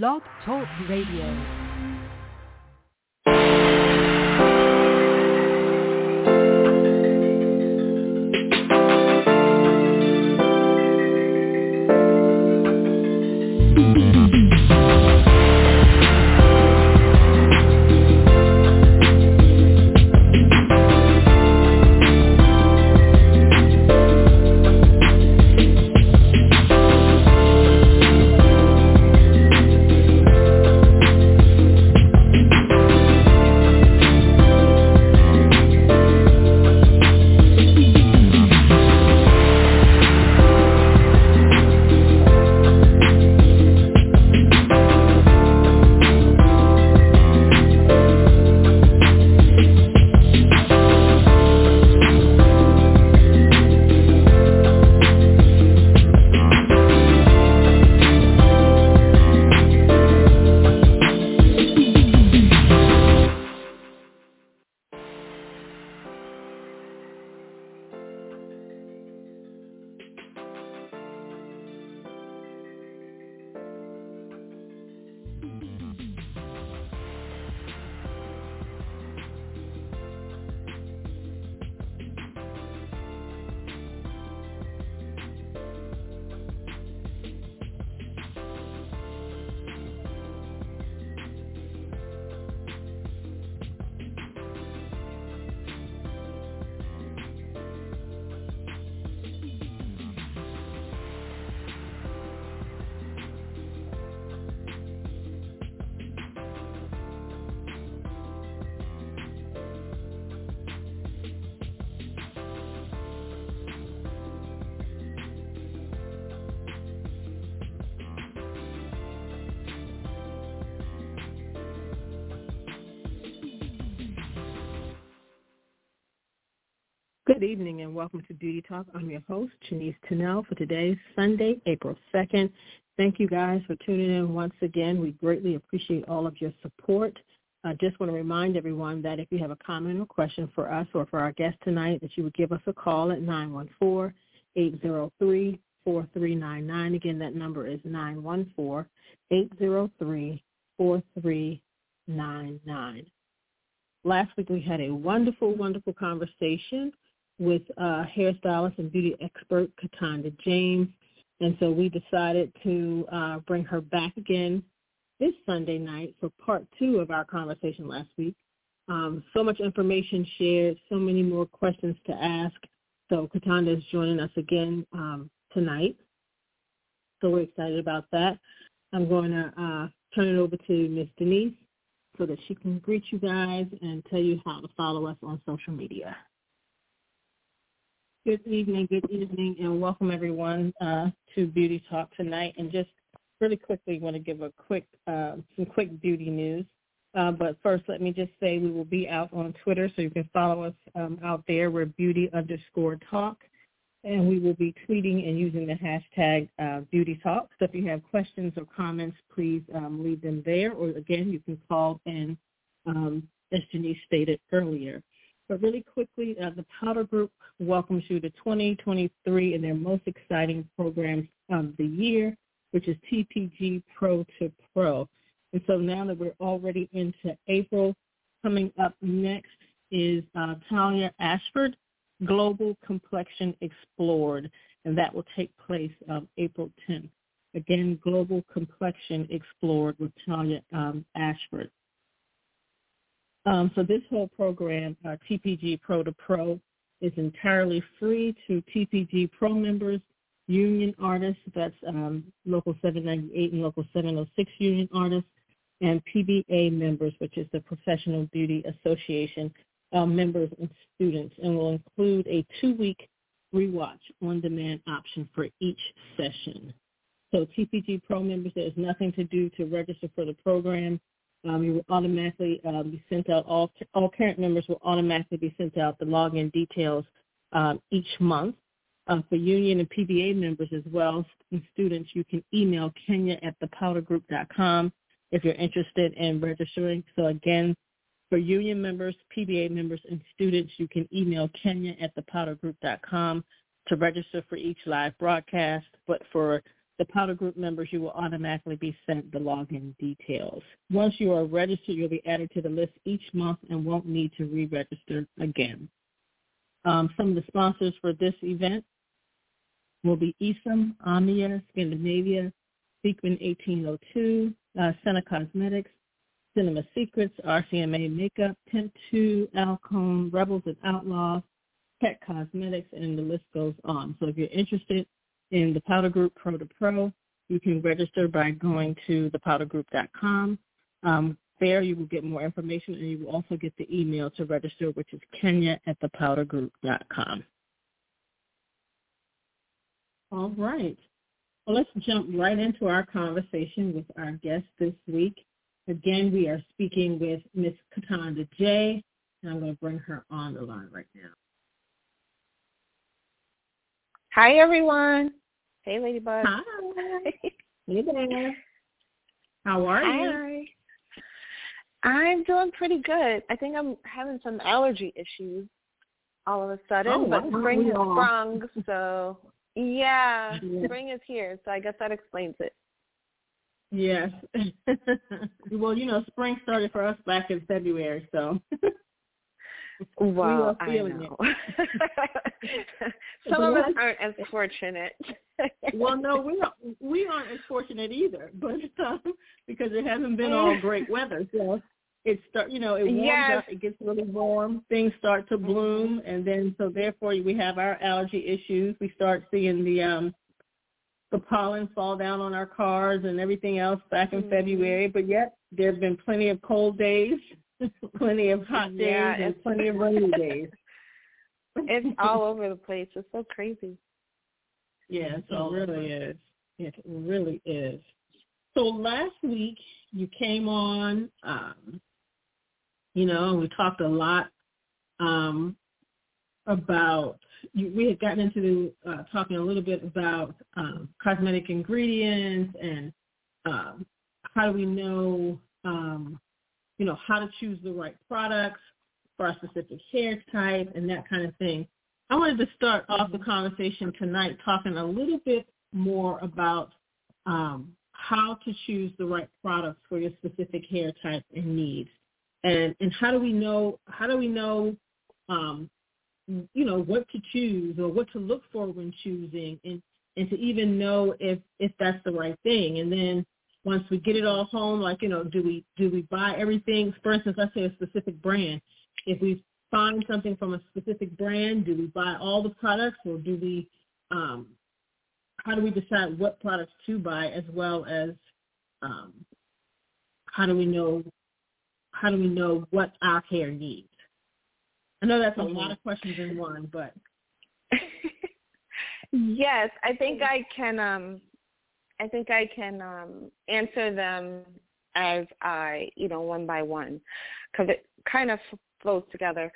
Blog Talk Radio. Good evening and welcome to Beauty Talk. I'm your host, Janice Tunnell, for today's Sunday, April 2nd. Thank you guys for tuning in once again. We greatly appreciate all of your support. I just want to remind everyone that if you have a comment or question for us or for our guest tonight, that you would give us a call at 914-803-4399. Again, that number is 914-803-4399. Last week we had a wonderful, wonderful conversation with uh, hairstylist and beauty expert Cataanda James. And so we decided to uh, bring her back again this Sunday night for part two of our conversation last week. Um, so much information shared, so many more questions to ask. So Cataanda is joining us again um, tonight. So we're excited about that. I'm going to uh, turn it over to Miss Denise so that she can greet you guys and tell you how to follow us on social media. Good evening, good evening, and welcome everyone uh, to Beauty Talk tonight. And just really quickly want to give a quick, uh, some quick beauty news. Uh, but first, let me just say we will be out on Twitter, so you can follow us um, out there. We're beauty underscore talk, and we will be tweeting and using the hashtag uh, beauty talk. So if you have questions or comments, please um, leave them there. Or again, you can call in, um, as Janice stated earlier. But really quickly, uh, the Powder Group welcomes you to 2023 and their most exciting programs of the year, which is TPG Pro to Pro. And so now that we're already into April, coming up next is uh, Talia Ashford, Global Complexion Explored, and that will take place um, April 10th. Again, Global Complexion Explored with Talia um, Ashford. Um, so this whole program, uh, TPG Pro to Pro, is entirely free to TPG Pro members, union artists, that's um, Local 798 and Local 706 union artists, and PBA members, which is the Professional Beauty Association uh, members and students, and will include a two-week rewatch on-demand option for each session. So TPG Pro members, there's nothing to do to register for the program. Um, you will automatically um, be sent out, all, all current members will automatically be sent out the login details um, each month. Uh, for union and PBA members as well, and students, you can email Kenya at thepowdergroup.com if you're interested in registering. So again, for union members, PBA members, and students, you can email Kenya at thepowdergroup.com to register for each live broadcast. But for the Powder Group members, you will automatically be sent the login details. Once you are registered, you'll be added to the list each month and won't need to re-register again. Um, some of the sponsors for this event will be Esom, Omnia, Skindinavia, Beekman 1802, uh, Senna Cosmetics, Cinema Secrets, RCMA Makeup, Pimp 2, Alcone, Rebels and Outlaws, Pet Cosmetics, and the list goes on. So if you're interested in the Powder Group Pro to Pro, you can register by going to thepowdergroup.com. Um, there you will get more information and you will also get the email to register, which is kenya at thepowdergroup.com. All right. Well, let's jump right into our conversation with our guest this week. Again, we are speaking with Miss Cataanda J, and I'm going to bring her on the line right now. Hi, everyone. Hey, Ladybug. Hi. hey there. How are you? Hi. I'm doing pretty good. I think I'm having some allergy issues all of a sudden, oh, but spring has sprung, so yeah, Yeah. spring is here, so I guess that explains it. Yes. well, you know, spring started for us back in February, so Well, are I know. Some of us aren't as fortunate. well, no, we aren't, we aren't as fortunate either, but um, because it hasn't been all great weather, so it start, you know, it warms Yes. up, it gets really warm, things start to bloom, and then so therefore we have our allergy issues. We start seeing the um the pollen fall down on our cars and everything else back in Mhm. February, but yet there've been plenty of cold days, plenty of hot days, Yeah, and plenty of rainy days. it's all over the place. It's so crazy. Yes, it really is. It really is. So last week you came on, um, you know, and we talked a lot um, about. You, we had gotten into uh, talking a little bit about um, cosmetic ingredients and um, how do we know, um, you know, how to choose the right products for our specific hair type and that kind of thing. I wanted to start off the conversation tonight talking a little bit more about um, how to choose the right products for your specific hair type and needs, and and how do we know how do we know um, you know what to choose or what to look for when choosing, and and to even know if if that's the right thing, and then once we get it all home, like you know, do we do we buy everything? For instance, let's say a specific brand. If we find something from a specific brand, do we buy all the products or do we um, how do we decide what products to buy as well as um, how do we know how do we know what our hair needs? I know that's a Mhm. lot of questions in one, but yes, I think I can um I think I can um answer them as I, you know, one by one cuz it kind of flows together.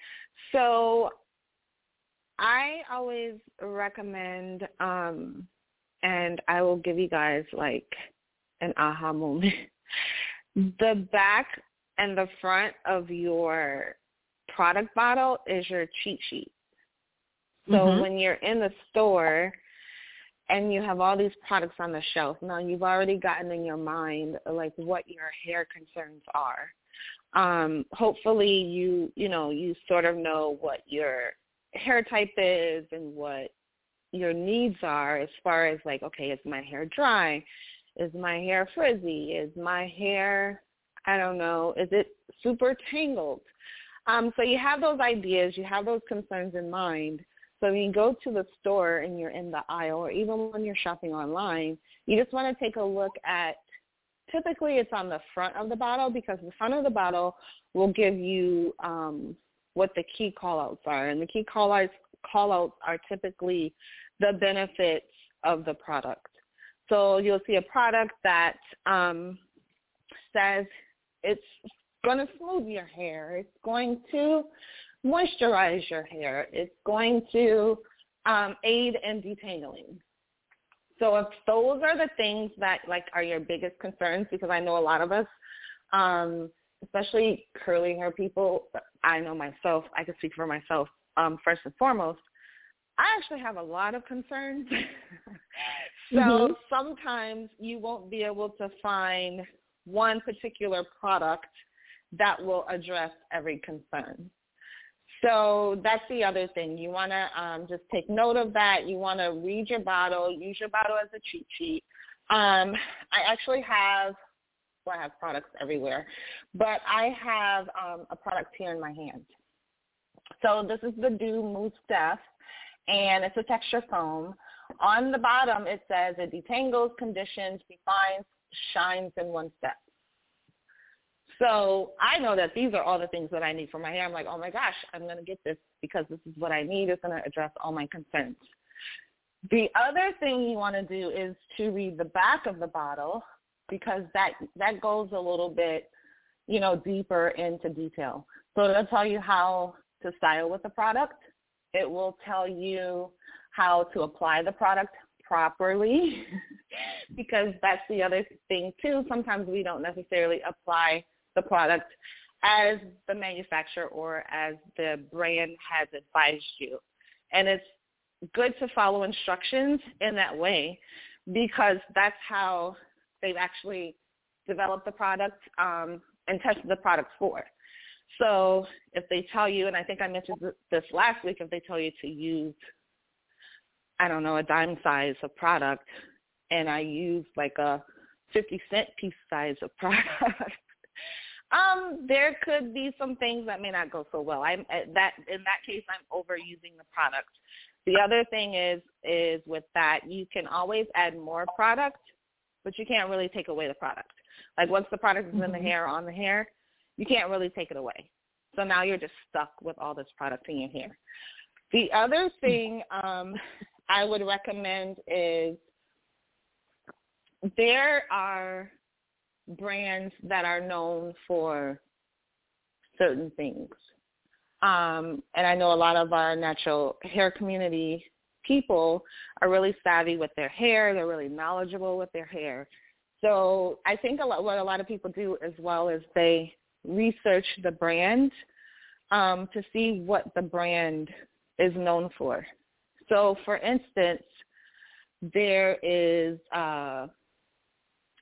So I always recommend um and I will give you guys like an aha moment. the back and the front of your product bottle is your cheat sheet. So Mhm. when you're in the store and you have all these products on the shelf, now you've already gotten in your mind like what your hair concerns are. Um, hopefully you you know you sort of know what your hair type is and what your needs are as far as like okay is my hair dry is my hair frizzy is my hair i don't know is it super tangled um, so you have those ideas, you have those concerns in mind. So when you go to the store and you're in the aisle, or even when you're shopping online, you just want to take a look at. Typically, it's on the front of the bottle because the front of the bottle will give you um, what the key callouts are, and the key callouts callouts are typically the benefits of the product. So you'll see a product that um, says it's going to smooth your hair. It's going to moisturize your hair. It's going to um, aid in detangling. So if those are the things that like are your biggest concerns, because I know a lot of us, um, especially curly hair people, I know myself, I can speak for myself um, first and foremost. I actually have a lot of concerns. So Mhm. sometimes you won't be able to find one particular product that will address every concern. So that's the other thing. You want to um, just take note of that. You want to read your bottle, use your bottle as a cheat sheet. Um, I actually have, well, I have products everywhere, but I have um, a product here in my hand. So this is the Doux Mousse Def, and it's a texture foam. On the bottom, it says it detangles, conditions, defines, shines in one step. So I know that these are all the things that I need for my hair. I'm like, oh my gosh, I'm going to get this because this is what I need. It's going to address all my concerns. The other thing you want to do is to read the back of the bottle because that that goes a little bit, you know, deeper into detail. So it'll tell you how to style with the product. It will tell you how to apply the product properly because that's the other thing too. Sometimes we don't necessarily apply the product as the manufacturer or as the brand has advised you. And it's good to follow instructions in that way because that's how they've actually developed the product um, and tested the product for. So if they tell you, and I think I mentioned this last week, if they tell you to use, I don't know, a dime size of product, and I use like a 50 cent piece size of product, um, there could be some things that may not go so well. I'm that in that case, I'm overusing the product. The other thing is is with that you can always add more product, but you can't really take away the product. Like once the product is mm-hmm. in the mm-hmm. hair on the hair, you can't really take it away. So now you're just stuck with all this product in your hair. The other thing um, I would recommend is there are brands that are known for certain things. Um, and I know a lot of our natural hair community people are really savvy with their hair. They're really knowledgeable with their hair. So I think a lot, what a lot of people do as well is they research the brand um, to see what the brand is known for. So for instance, there is uh,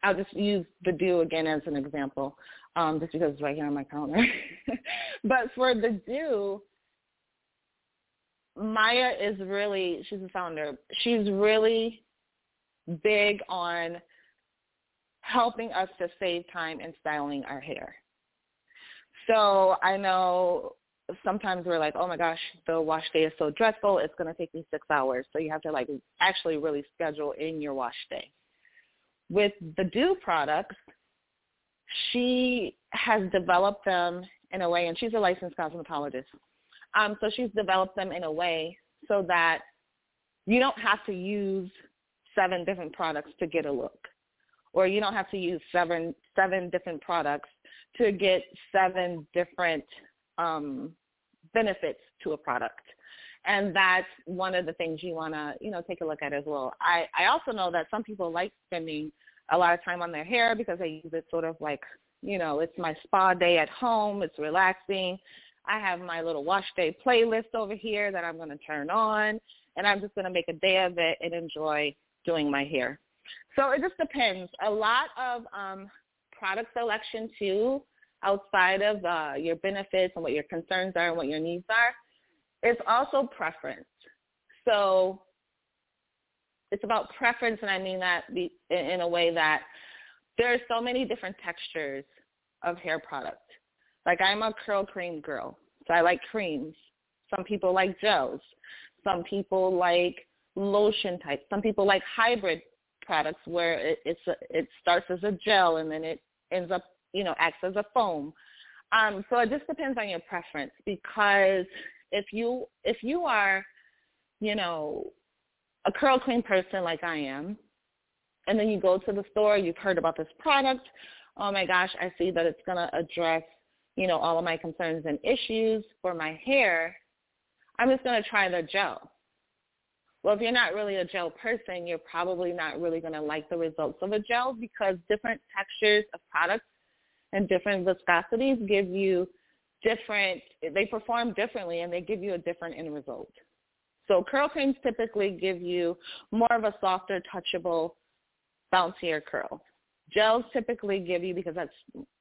I'll just use the Doux again as an example, um, just because it's right here on my counter. but for the Doux, Maya is really, she's the founder. She's really big on helping us to save time in styling our hair. So I know sometimes we're like, oh my gosh, the wash day is so dreadful. It's going to take me six hours. So you have to like actually really schedule in your wash day with the Doux products, she has developed them in a way, and she's a licensed cosmetologist. Um, so she's developed them in a way so that you don't have to use seven different products to get a look, or you don't have to use seven seven different products to get seven different um, benefits to a product and that's one of the things you want to you know take a look at as well. I i also know that some people like spending a lot of time on their hair because they use it sort of like you know it's my spa day at home it's relaxing. I have my little wash day playlist over here that i'm going to turn on and i'm just going to make a day of it and enjoy doing my hair. So it just depends. A lot of um product selection too outside of uh, your benefits and what your concerns are and what your needs are it's also preference. So it's about preference, and I mean that in a way that there are so many different textures of hair product. Like I'm a curl cream girl, so I like creams. Some people like gels. Some people like lotion type. Some people like hybrid products where it, it's a, it starts as a gel and then it ends up, you know, acts as a foam. Um, so it just depends on your preference because if you if you are, you know, a curl cream person like I am, and then you go to the store, you've heard about this product, oh my gosh, I see that it's going to address, you know, all of my concerns and issues for my hair. I'm just going to try the gel. Well, if you're not really a gel person, you're probably not really going to like the results of a gel because different textures of products and different viscosities give you different, they perform differently and they give you a different end result. So curl creams typically give you more of a softer, touchable, bouncier curl. Gels typically give you because that's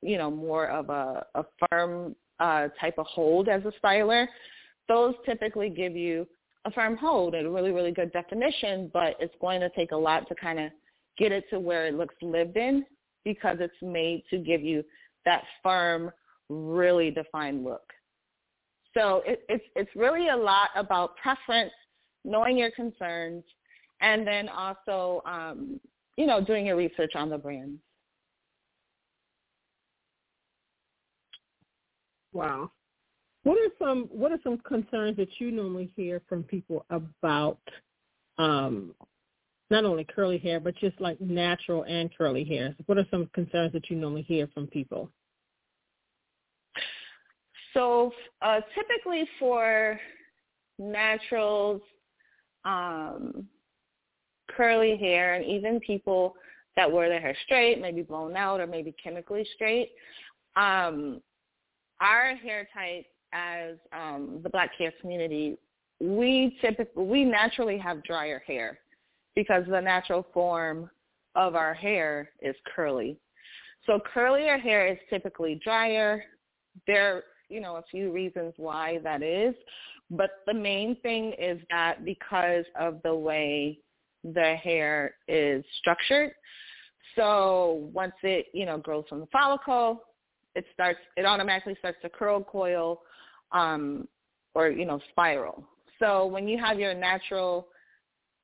you know more of a, a firm uh, type of hold as a styler. Those typically give you a firm hold and a really really good definition, but it's going to take a lot to kind of get it to where it looks lived in because it's made to give you that firm, really defined look. So it, it's it's really a lot about preference, knowing your concerns, and then also um, you know doing your research on the brands. Wow. What are some what are some concerns that you normally hear from people about um, not only curly hair but just like natural and curly hair? What are some concerns that you normally hear from people? So uh, typically for naturals, um, curly hair, and even people that wear their hair straight, maybe blown out or maybe chemically straight, um, our hair type as um, the black hair community, we typically we naturally have drier hair because the natural form of our hair is curly. So curlier hair is typically drier. There you know, a few reasons why that is. But the main thing is that because of the way the hair is structured, so once it, you know, grows from the follicle, it starts, it automatically starts to curl, coil, um, or, you know, spiral. So when you have your natural,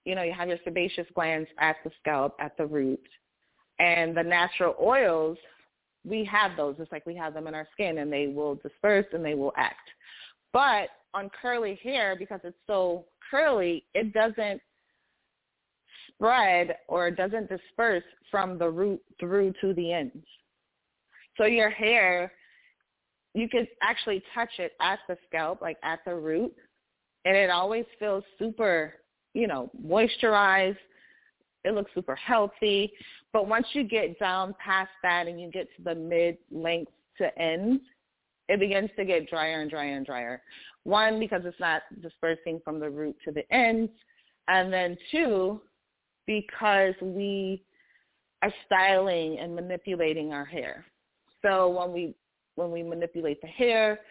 you know, you have your sebaceous glands at the scalp, at the root, and the natural oils we have those just like we have them in our skin and they will disperse and they will act. But on curly hair, because it's so curly, it doesn't spread or doesn't disperse from the root through to the ends. So your hair, you could actually touch it at the scalp, like at the root, and it always feels super, you know, moisturized. It looks super healthy. But once you get down past that and you get to the mid length to end, it begins to get drier and drier and drier. One, because it's not dispersing from the root to the ends. And then two, because we are styling and manipulating our hair. So when we when we manipulate the hair,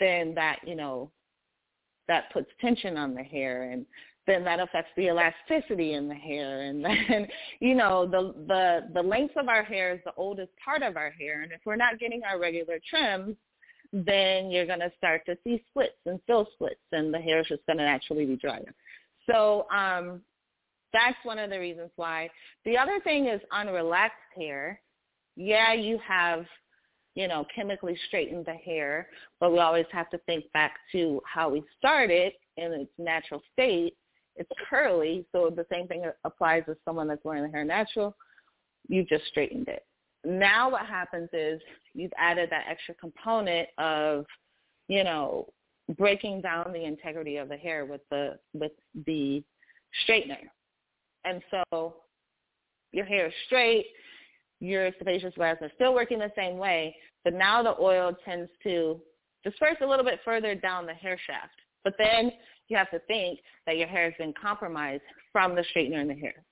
then that, you know, that puts tension on the hair and then that affects the elasticity in the hair. And then you know the the the length of our hair is the oldest part of our hair. And if we're not getting our regular trims then you're going to start to see splits and fill splits and the hair is just going to naturally be drier. So um that's one of the reasons why. The other thing is unrelaxed hair. Yeah you have you know chemically straightened the hair but we always have to think back to how we started in its natural state it's curly, so the same thing applies to someone that's wearing the hair natural. You've just straightened it. Now what happens is you've added that extra component of, you know, breaking down the integrity of the hair with the with the straightener. And so your hair is straight, your sebaceous glands are still working the same way, but now the oil tends to disperse a little bit further down the hair shaft. But then you have to think that your hair has been compromised from the straightener in the hair.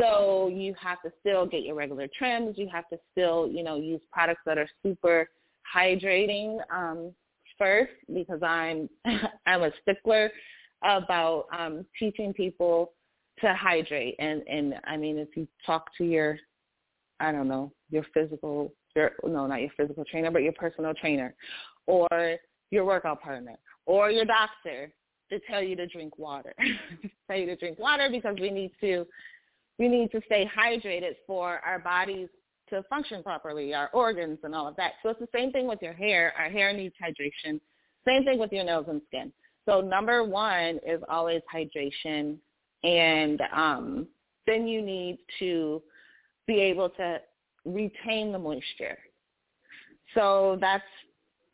So you have to still get your regular trims. You have to still, you know, use products that are super hydrating um, first because I'm I'm a stickler about um, teaching people to hydrate. And and I mean, if you talk to your, I don't know, your physical, your no, not your physical trainer, but your personal trainer, or your workout partner, or your doctor, to tell you to drink water. tell you to drink water because we need to we need to stay hydrated for our bodies to function properly, our organs and all of that. So it's the same thing with your hair. Our hair needs hydration. Same thing with your nails and skin. So number one is always hydration and um, then you need to be able to retain the moisture. So that's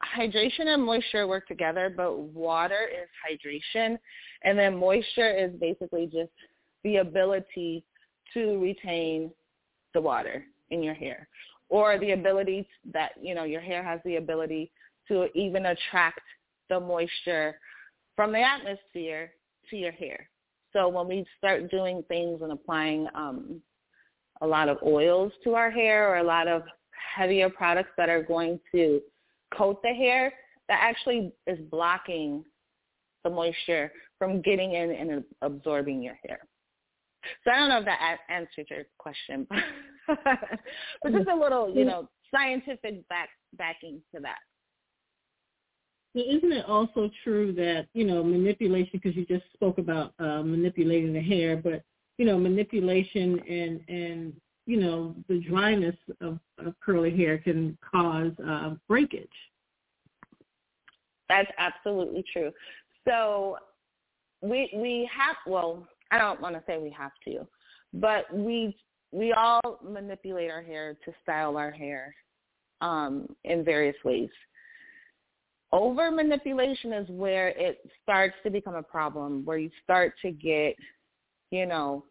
hydration and moisture work together, but water is hydration, and then moisture is basically just the ability to retain the water in your hair, or the ability that you know your hair has the ability to even attract the moisture from the atmosphere to your hair. So when we start doing things and applying um, a lot of oils to our hair or a lot of heavier products that are going to coat the hair, that actually is blocking the moisture from getting in and absorbing your hair. So I don't know if that answered your question, but just a little, you know, scientific back backing to that. Now, isn't it also true that you know manipulation? Because you just spoke about uh, manipulating the hair, but you know manipulation and and you know the dryness of, of curly hair can cause uh, breakage. That's absolutely true. So we we have well, I don't want to say we have to, but we we all manipulate our hair to style our hair um, in various ways. Over manipulation is where it starts to become a problem, where you start to get, you know,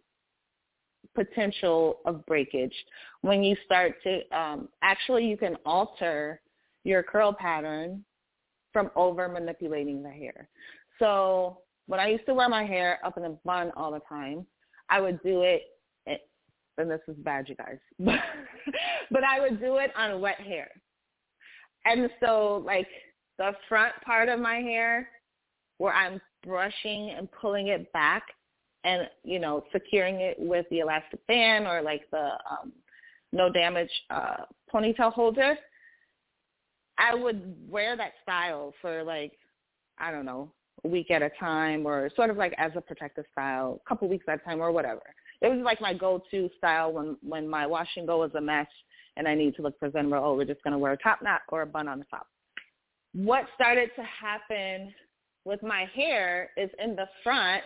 potential of breakage. When you start to, um, actually you can alter your curl pattern from over manipulating the hair. So when I used to wear my hair up in a bun all the time, I would do it, and this is bad, you guys, but I would do it on wet hair. And so like the front part of my hair where I'm brushing and pulling it back and, you know, securing it with the elastic band or like the um, no damage uh, ponytail holder, I would wear that style for like, I don't know, a week at a time or sort of like as a protective style, a couple weeks at a time or whatever. It was like my go-to style when, when my wash and go was a mess and I need to look presentable. Oh, we're just going to wear a top knot or a bun on the top what started to happen with my hair is in the front,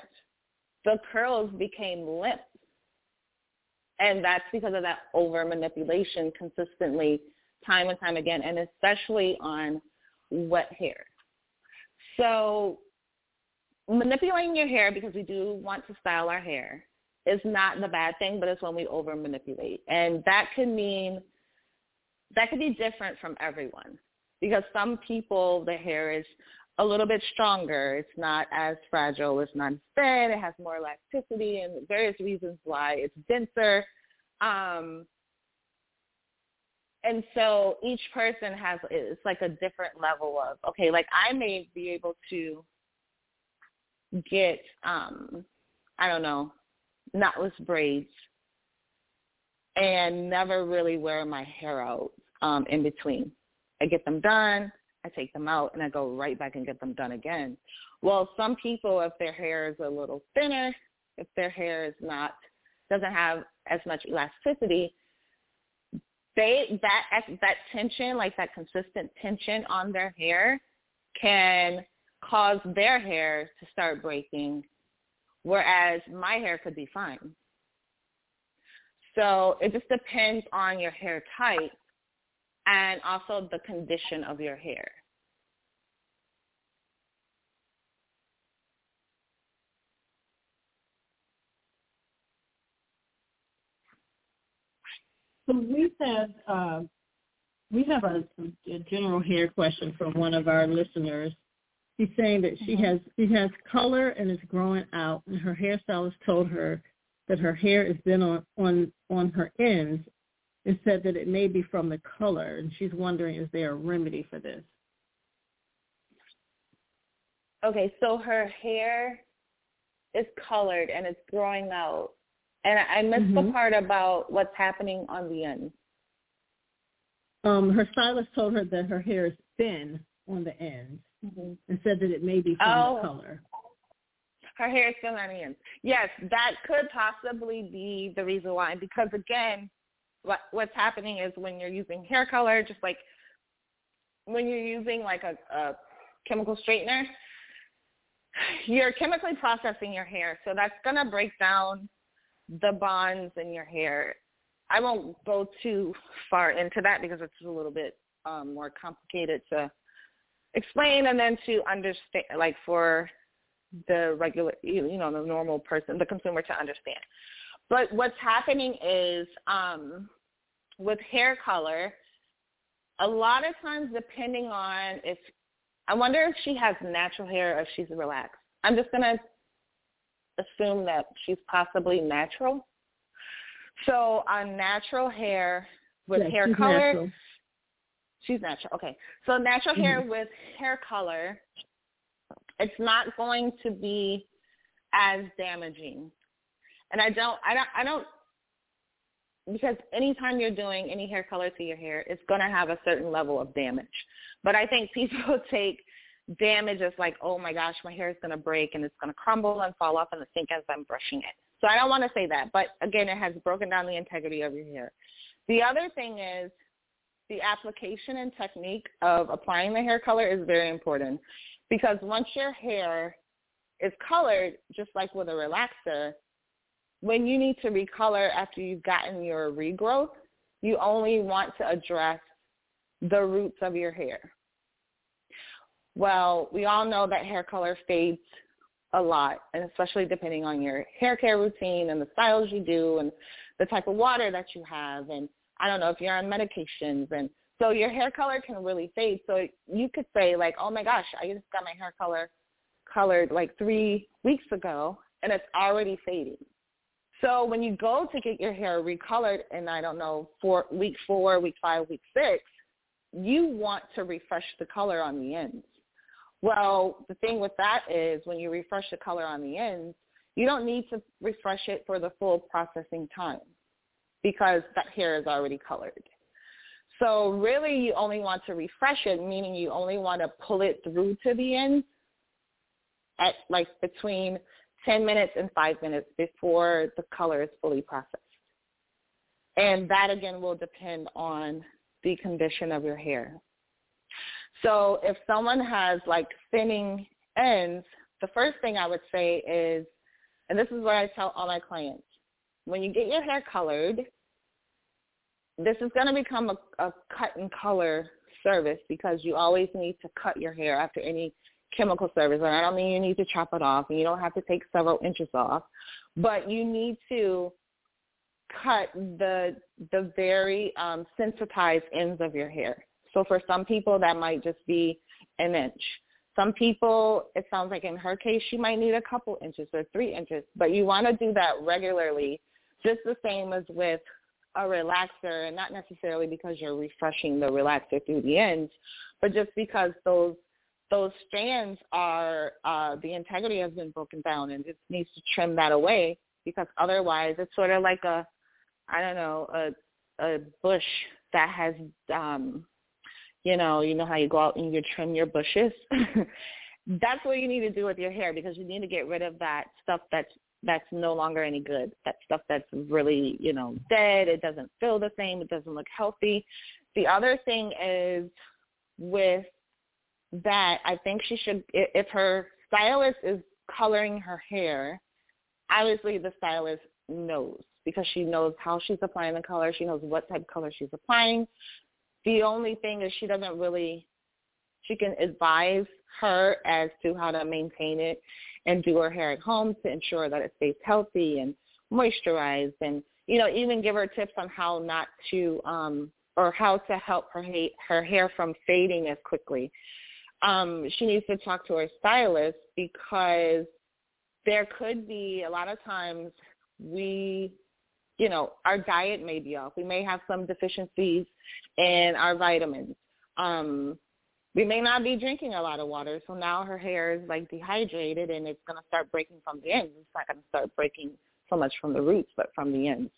the curls became limp. And that's because of that over manipulation consistently time and time again, and especially on wet hair. So manipulating your hair because we do want to style our hair is not the bad thing, but it's when we over manipulate. And that can mean that could be different from everyone because some people the hair is a little bit stronger. It's not as fragile. It's not thin. It has more elasticity and various reasons why it's denser. Um, and so each person has it's like a different level of okay like i may be able to get um i don't know knotless braids and never really wear my hair out um in between I get them done, I take them out, and I go right back and get them done again. Well, some people, if their hair is a little thinner, if their hair is not doesn't have as much elasticity, they that that tension, like that consistent tension on their hair, can cause their hair to start breaking, whereas my hair could be fine. So it just depends on your hair type and also the condition of your hair. So we have uh, we have a, a, general hair question from one of our listeners. She's saying that she mm-hmm. has she has color and is growing out, and her hairstylist told her that her hair is been on on on her ends it said that it may be from the color, and she's wondering is there a remedy for this? Okay, so her hair is colored and it's growing out. And I missed mm-hmm. the part about what's happening on the end. Um, her stylist told her that her hair is thin on the ends mm-hmm. and said that it may be from oh. the color. Her hair is thin on the ends. Yes, that could possibly be the reason why. Because again, what what's happening is when you're using hair color, just like when you're using like a, a chemical straightener, you're chemically processing your hair. So that's going to break down the bonds in your hair. I won't go too far into that because it's a little bit um, more complicated to explain and then to understand, like for the regular, you know, the normal person, the consumer to understand. But what's happening is um, with hair color, a lot of times depending on if, I wonder if she has natural hair or if she's relaxed. I'm just going to assume that she's possibly natural. So on natural hair with yeah, hair she's color, natural. she's natural. Okay, so natural Mm-hmm. hair with hair color, it's not going to be as damaging. And I don't, I don't, I don't, because anytime you're doing any hair color to your hair, it's going to have a certain level of damage. But I think people take damage as like, oh my gosh, my hair is going to break and it's going to crumble and fall off in the sink as I'm brushing it. So I don't want to say that. But again, it has broken down the integrity of your hair. The other thing is the application and technique of applying the hair color is very important because once your hair is colored, just like with a relaxer, when you need to recolor after you've gotten your regrowth, you only want to address the roots of your hair. Well, we all know that hair color fades a lot, and especially depending on your hair care routine and the styles you do and the type of water that you have and I don't know if you're on medications and so your hair color can really fade. So you could say like, oh my gosh, I just got my hair color colored like three weeks ago and it's already fading. So when you go to get your hair recolored in, I don't know, four, week four, week five, week six, you want to refresh the color on the ends. Well, the thing with that is when you refresh the color on the ends, you don't need to refresh it for the full processing time because that hair is already colored. So really you only want to refresh it, meaning you only want to pull it through to the ends at like between 10 minutes and 5 minutes before the color is fully processed. And that again will depend on the condition of your hair. So if someone has like thinning ends, the first thing I would say is, and this is what I tell all my clients, when you get your hair colored, this is going to become a, a cut and color service because you always need to cut your hair after any chemical service. And I don't mean you need to chop it off and you don't have to take several inches off, but you need to cut the the very um, sensitized ends of your hair. So for some people that might just be an inch. Some people, it sounds like in her case, she might need a couple inches or three inches, but you want to do that regularly, just the same as with a relaxer, and not necessarily because you're refreshing the relaxer through the ends, but just because those those strands are uh, the integrity has been broken down, and it needs to trim that away because otherwise it's sort of like a I don't know a a bush that has um you know you know how you go out and you trim your bushes. that's what you need to do with your hair because you need to get rid of that stuff that's that's no longer any good. That stuff that's really, you know, dead. It doesn't feel the same. It doesn't look healthy. The other thing is with that, I think she should, if her stylist is coloring her hair, obviously the stylist knows because she knows how she's applying the color. She knows what type of color she's applying. The only thing is she doesn't really, she can advise her as to how to maintain it and do her hair at home to ensure that it stays healthy and moisturized and you know even give her tips on how not to um or how to help her ha- her hair from fading as quickly um she needs to talk to her stylist because there could be a lot of times we you know our diet may be off we may have some deficiencies in our vitamins um we may not be drinking a lot of water, so now her hair is like dehydrated and it's going to start breaking from the ends. It's not going to start breaking so much from the roots, but from the ends.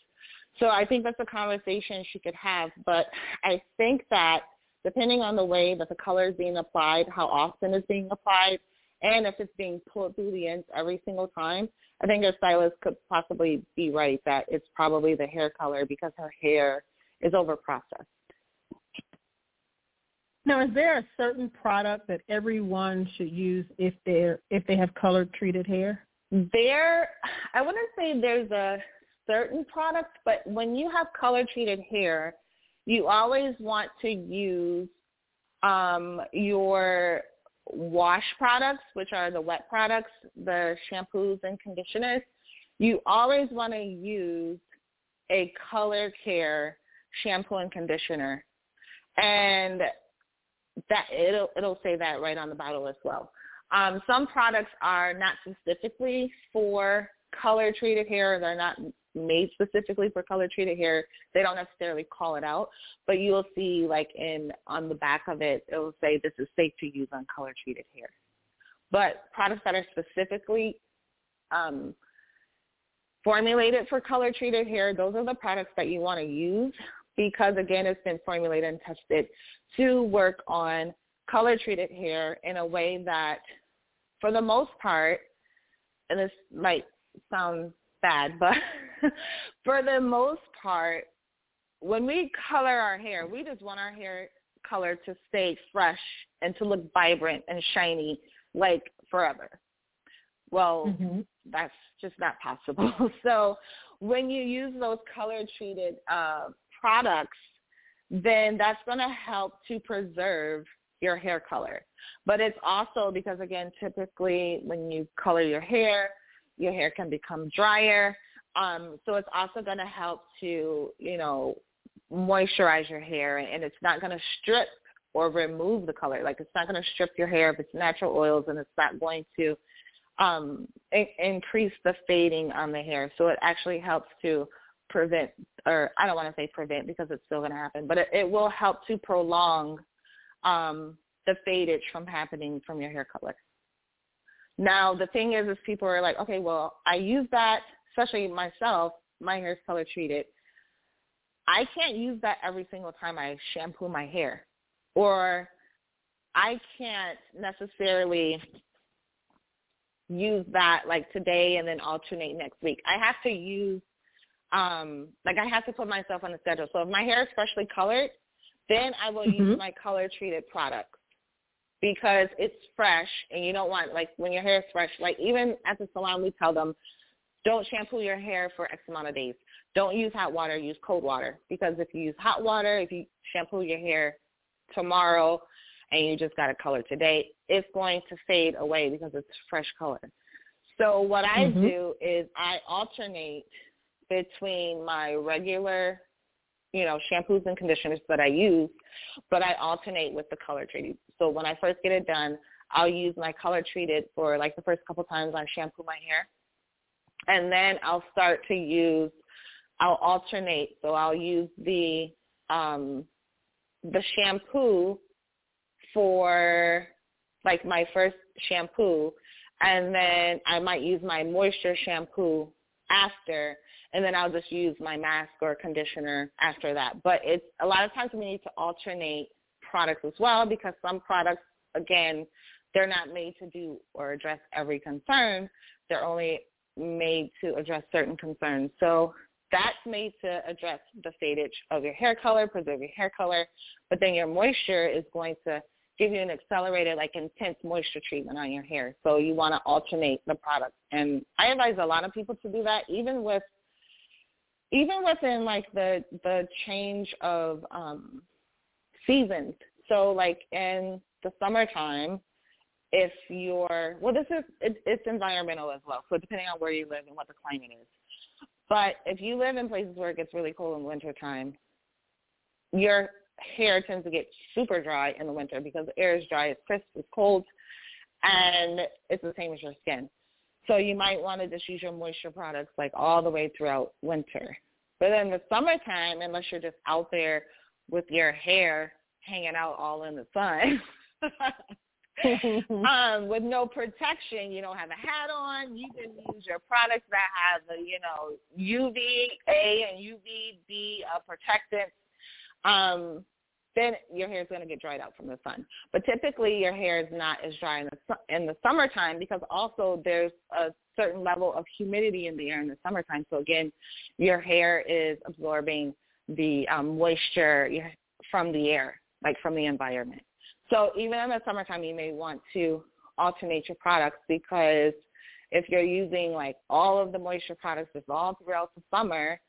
So I think that's a conversation she could have, but I think that depending on the way that the color is being applied, how often it's being applied, and if it's being pulled through the ends every single time, I think a stylist could possibly be right that it's probably the hair color because her hair is over processed. Now, is there a certain product that everyone should use if they're if they have color treated hair? There, I wouldn't say there's a certain product, but when you have color treated hair, you always want to use um, your wash products, which are the wet products, the shampoos and conditioners. You always want to use a color care shampoo and conditioner. And that it'll it'll say that right on the bottle as well. Um, some products are not specifically for color treated hair. They're not made specifically for color treated hair. They don't necessarily call it out, but you'll see like in on the back of it, it will say this is safe to use on color treated hair. But products that are specifically um, formulated for color treated hair, those are the products that you want to use because again, it's been formulated and tested to work on color treated hair in a way that for the most part, and this might sound bad, but for the most part, when we color our hair, we just want our hair color to stay fresh and to look vibrant and shiny like forever. Well, mm-hmm. that's just not possible. so when you use those color treated uh, products, then that's going to help to preserve your hair color. But it's also because again, typically when you color your hair, your hair can become drier. Um, so it's also going to help to, you know, moisturize your hair and it's not going to strip or remove the color. Like it's not going to strip your hair of it's natural oils and it's not going to um, I- increase the fading on the hair. So it actually helps to prevent, or I don't want to say prevent because it's still going to happen, but it, it will help to prolong um, the fadage from happening from your hair color. Now the thing is, is people are like, okay, well, I use that, especially myself. My hair is color treated. I can't use that every single time I shampoo my hair, or I can't necessarily use that like today and then alternate next week. I have to use um like I have to put myself on a schedule. So if my hair is freshly colored, then I will mm-hmm. use my color treated products because it's fresh and you don't want like when your hair is fresh, like even at the salon we tell them don't shampoo your hair for X amount of days. Don't use hot water, use cold water. Because if you use hot water, if you shampoo your hair tomorrow and you just got a color today, it's going to fade away because it's fresh color. So what I mm-hmm. do is I alternate between my regular you know, shampoos and conditioners that I use, but I alternate with the color treated. So when I first get it done, I'll use my color treated for like the first couple times I shampoo my hair. And then I'll start to use, I'll alternate. So I'll use the, um, the shampoo for like my first shampoo and then I might use my moisture shampoo after and then I'll just use my mask or conditioner after that. But it's a lot of times we need to alternate products as well because some products, again, they're not made to do or address every concern. They're only made to address certain concerns. So that's made to address the fadage of your hair color, preserve your hair color, but then your moisture is going to give you an accelerated, like intense moisture treatment on your hair. So you want to alternate the products. And I advise a lot of people to do that, even with even within like the the change of um seasons. So like in the summertime, if you're well, this is it, it's environmental as well. So depending on where you live and what the climate is. But if you live in places where it gets really cold in wintertime, your hair tends to get super dry in the winter because the air is dry, it's crisp, it's cold, and it's the same as your skin. So you might want to just use your moisture products like all the way throughout winter. But in the summertime, unless you're just out there with your hair hanging out all in the sun, um, with no protection, you don't have a hat on, you can use your products that have the, you know, UVA and UVB uh, protectants. Um, then your hair is going to get dried out from the sun. But typically your hair is not as dry in the in the summertime because also there's a certain level of humidity in the air in the summertime. So again, your hair is absorbing the um, moisture from the air, like from the environment. So even in the summertime, you may want to alternate your products because if you're using like all of the moisture products just all throughout the summer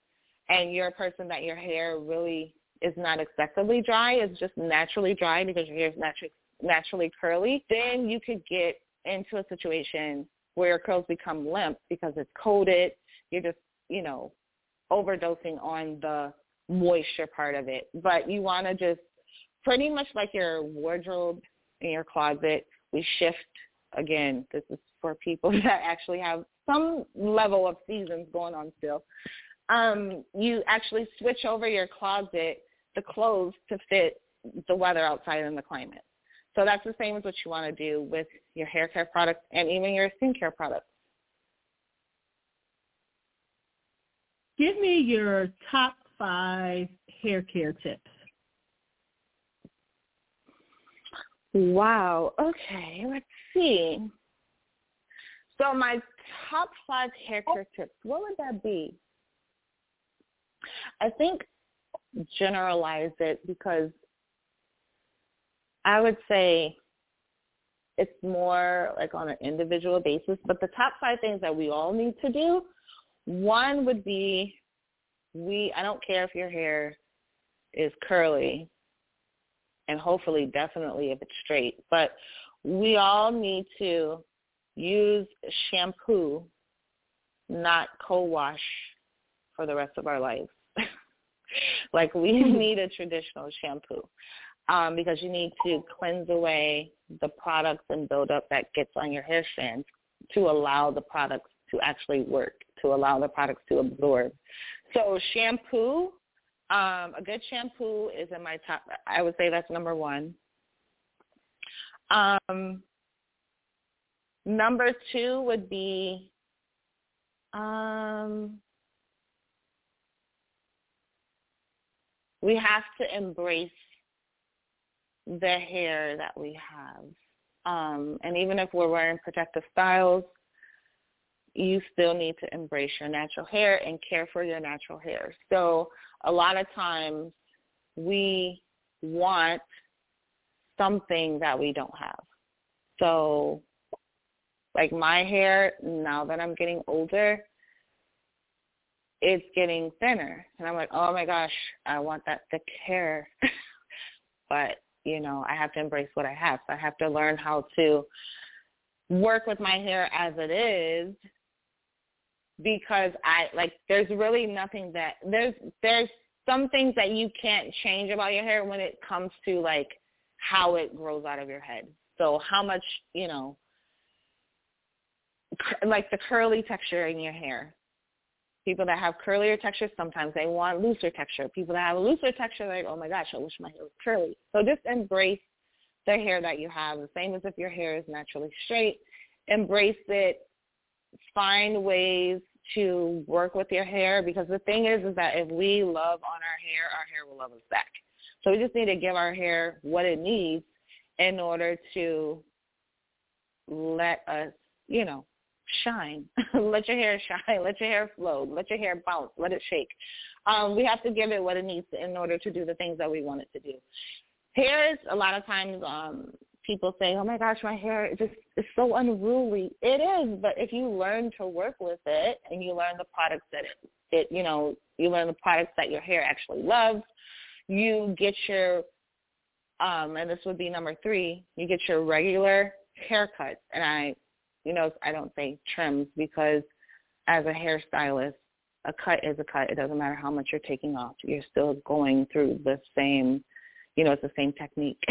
and you're a person that your hair really is not excessively dry, it's just naturally dry because your hair is naturally naturally curly, then you could get into a situation where your curls become limp because it's coated. You're just, you know, overdosing on the moisture part of it. But you want to just pretty much like your wardrobe in your closet, we shift again, this is for people that actually have some level of seasons going on still. Um, you actually switch over your closet, the clothes to fit the weather outside and the climate. So that's the same as what you want to do with your hair care products and even your skincare products. Give me your top five hair care tips. Wow. Okay, let's see. So my top five hair care tips, what would that be? I think generalize it because I would say it's more like on an individual basis. But the top five things that we all need to do, one would be we I don't care if your hair is curly and hopefully definitely if it's straight, but we all need to use shampoo, not co-wash for the rest of our lives. like we need a traditional shampoo um, because you need to cleanse away the products and buildup that gets on your hair strands to allow the products to actually work, to allow the products to absorb. So shampoo, um, a good shampoo is in my top. I would say that's number one. Um, number two would be um, we have to embrace the hair that we have. Um, and even if we're wearing protective styles, you still need to embrace your natural hair and care for your natural hair. So a lot of times we want something that we don't have. So like my hair, now that I'm getting older, it's getting thinner. And I'm like, oh my gosh, I want that thick hair. but you know, I have to embrace what I have. So I have to learn how to work with my hair as it is because I like there's really nothing that there's there's some things that you can't change about your hair when it comes to like how it grows out of your head. So how much, you know, like the curly texture in your hair. People that have curlier texture, sometimes they want looser texture. People that have a looser texture, like, oh my gosh, I wish my hair was curly. So just embrace the hair that you have, the same as if your hair is naturally straight. Embrace it. Find ways to work with your hair because the thing is, is that if we love on our hair, our hair will love us back. So we just need to give our hair what it needs in order to let us, you know, shine. let your hair shine. Let your hair flow. Let your hair bounce. Let it shake. Um, we have to give it what it needs in order to do the things that we want it to do. Hair is a lot of times um, people say, "Oh my gosh, my hair is just is so unruly." It is, but if you learn to work with it and you learn the products that it, it you know, you learn the products that your hair actually loves, you get your um and this would be number 3, you get your regular haircuts. And I you know, I don't say trims because as a hairstylist, a cut is a cut. It doesn't matter how much you're taking off. You're still going through the same, you know, it's the same technique.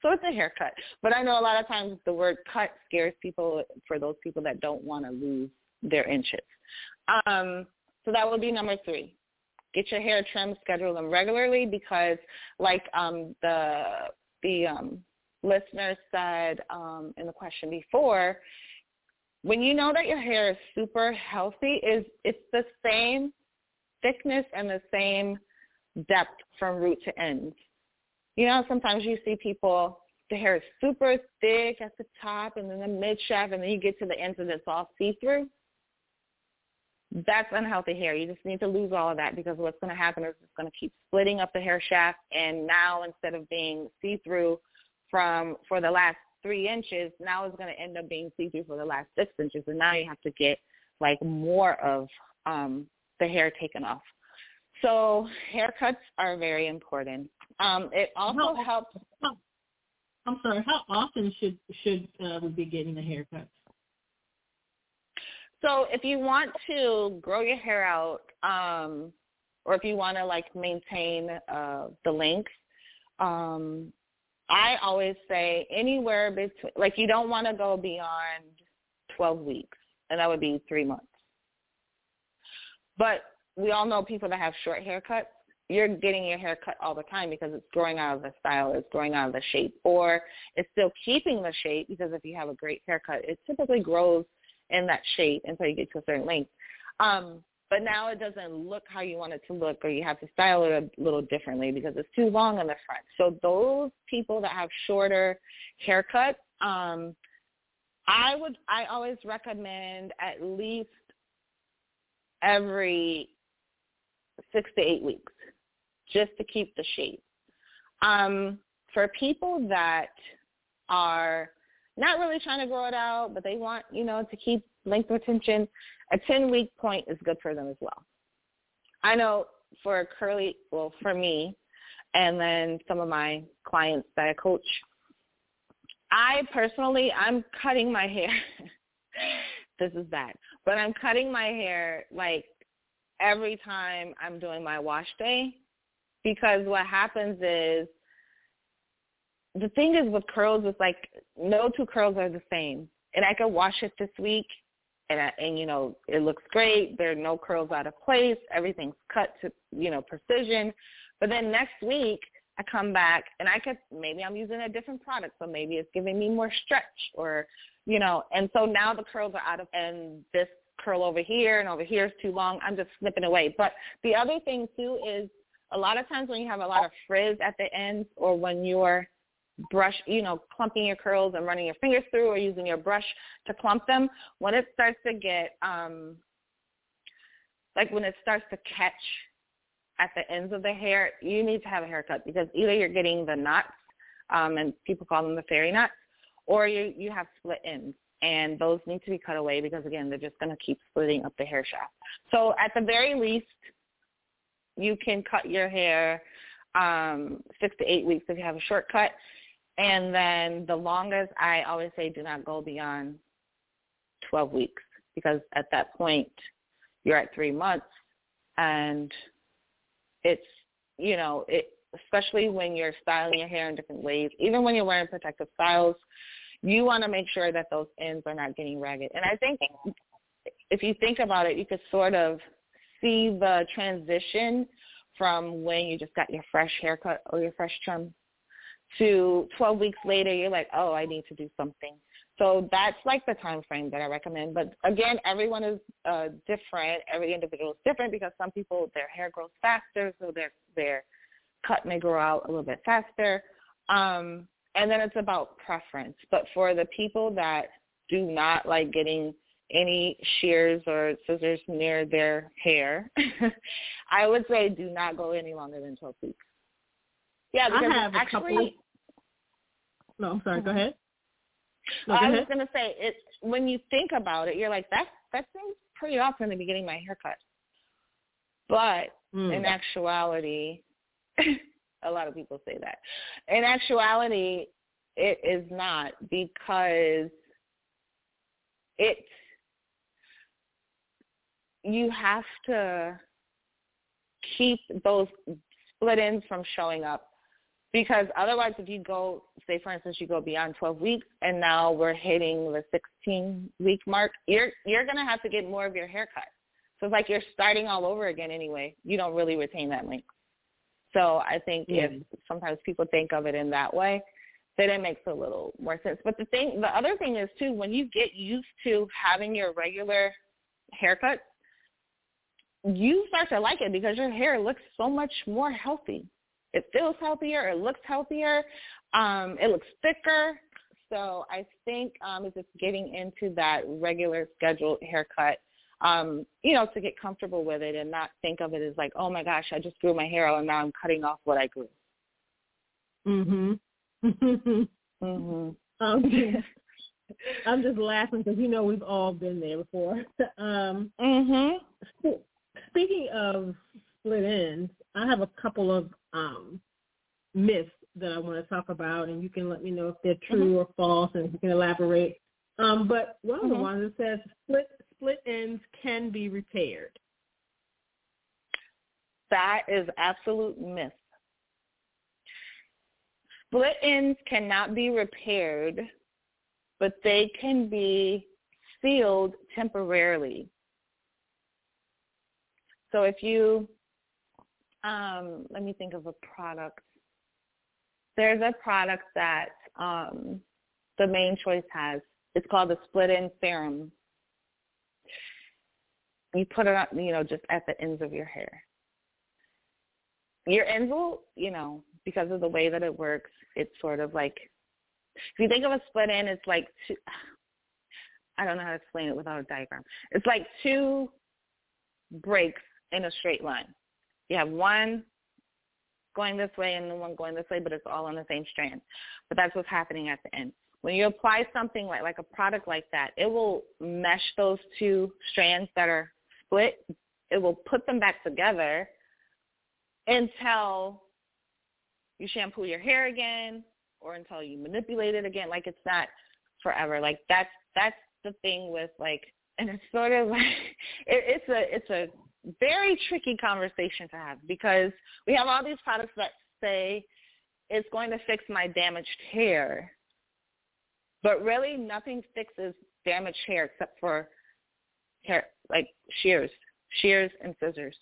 so it's a haircut. But I know a lot of times the word cut scares people for those people that don't want to lose their inches. Um, so that would be number three. Get your hair trimmed, schedule them regularly because like um, the the um, listener said um, in the question before, when you know that your hair is super healthy, is it's the same thickness and the same depth from root to end. You know, sometimes you see people, the hair is super thick at the top and then the mid shaft and then you get to the ends and it's all see-through. That's unhealthy hair. You just need to lose all of that because what's going to happen is it's going to keep splitting up the hair shaft and now instead of being see-through from for the last three inches, now it's going to end up being see-through for the last six inches, and now you have to get like more of um, the hair taken off. So haircuts are very important. Um, it also how, helps. How, I'm sorry. How often should should uh, we be getting the haircuts? So if you want to grow your hair out, um, or if you want to like maintain uh, the length, um, I always say anywhere between, like you don't want to go beyond 12 weeks, and that would be three months. But we all know people that have short haircuts. You're getting your hair cut all the time because it's growing out of the style, it's growing out of the shape, or it's still keeping the shape because if you have a great haircut, it typically grows in that shape until you get to a certain length. Um, but now it doesn't look how you want it to look or you have to style it a little differently because it's too long in the front. So those people that have shorter haircuts, um, I would I always recommend at least every six to eight weeks just to keep the shape. Um, for people that are not really trying to grow it out, but they want, you know, to keep length retention, a 10 week point is good for them as well. I know for curly, well, for me, and then some of my clients that I coach, I personally, I'm cutting my hair. this is bad, but I'm cutting my hair like every time I'm doing my wash day because what happens is the thing is with curls is like no two curls are the same. And I could wash it this week and I, and you know it looks great. There are no curls out of place. Everything's cut to you know precision. But then next week I come back and I could maybe I'm using a different product, so maybe it's giving me more stretch or you know. And so now the curls are out of and this curl over here and over here is too long. I'm just snipping away. But the other thing too is a lot of times when you have a lot of frizz at the ends or when you're brush, you know, clumping your curls and running your fingers through or using your brush to clump them, when it starts to get, um, like when it starts to catch at the ends of the hair, you need to have a haircut because either you're getting the knots, um, and people call them the fairy knots, or you, you have split ends. And those need to be cut away because, again, they're just going to keep splitting up the hair shaft. So at the very least, you can cut your hair um, six to eight weeks if you have a short cut. And then the longest, I always say do not go beyond 12 weeks because at that point you're at three months and it's, you know, it, especially when you're styling your hair in different ways, even when you're wearing protective styles, you want to make sure that those ends are not getting ragged. And I think if you think about it, you could sort of see the transition from when you just got your fresh haircut or your fresh trim to 12 weeks later, you're like, oh, I need to do something. So that's like the time frame that I recommend. But again, everyone is uh, different. Every individual is different because some people their hair grows faster, so their their cut may grow out a little bit faster. Um, and then it's about preference. But for the people that do not like getting any shears or scissors near their hair, I would say do not go any longer than 12 weeks. Yeah, because I have actually, a couple. No, I'm sorry. Go Mhm. ahead. No, I go was ahead. gonna say it when you think about it, you're like that. That seems pretty often to be getting my hair cut, but Mm. in actuality, a lot of people say that. In actuality, it is not because it you have to keep those split ends from showing up. Because otherwise if you go say for instance you go beyond 12 weeks and now we're hitting the 16 week mark you're you're going to have to get more of your hair cut. So it's like you're starting all over again anyway. You don't really retain that length. So i think Yeah. if sometimes people think of it in that way then it makes a little more sense. But the thing the other thing is too when you get used to having your regular haircut you start to like it because your hair looks so much more healthy it feels healthier. It looks healthier. Um, it looks thicker. So I think um, it's just getting into that regular scheduled haircut, um, you know, to get comfortable with it and not think of it as like, oh my gosh, I just grew my hair out and now I'm cutting off what I grew. Mhm. Mhm. um, I'm just laughing because you know we've all been there before. um, Mhm. Speaking of split ends, I have a couple of um, myths that I want to talk about, and you can let me know if they're true or false, and you can elaborate. Um, but one of the Mhm. ones that says split split ends can be repaired. That is absolute myth. split ends cannot be repaired, but they can be sealed temporarily. So if you, um, let me think of a product. There's a product that um, the Mane Choice has. It's called the Split End Serum. You put it on, you know, just at the ends of your hair. Your ends will, you know, because of the way that it works, it's sort of like, if you think of a split end, it's like two, I don't know how to explain it without a diagram. It's like two breaks in a straight line. You have one going this way and the one going this way, but it's all on the same strand. But that's what's happening at the end. When you apply something like like a product like that, it will mesh those two strands that are split. It will put them back together until you shampoo your hair again or until you manipulate it again. Like it's not forever. Like that's that's the thing with like and it's sort of like it, it's a it's a very tricky conversation to have because we have all these products that say it's going to fix my damaged hair. But really nothing fixes damaged hair except for hair like shears, shears and scissors.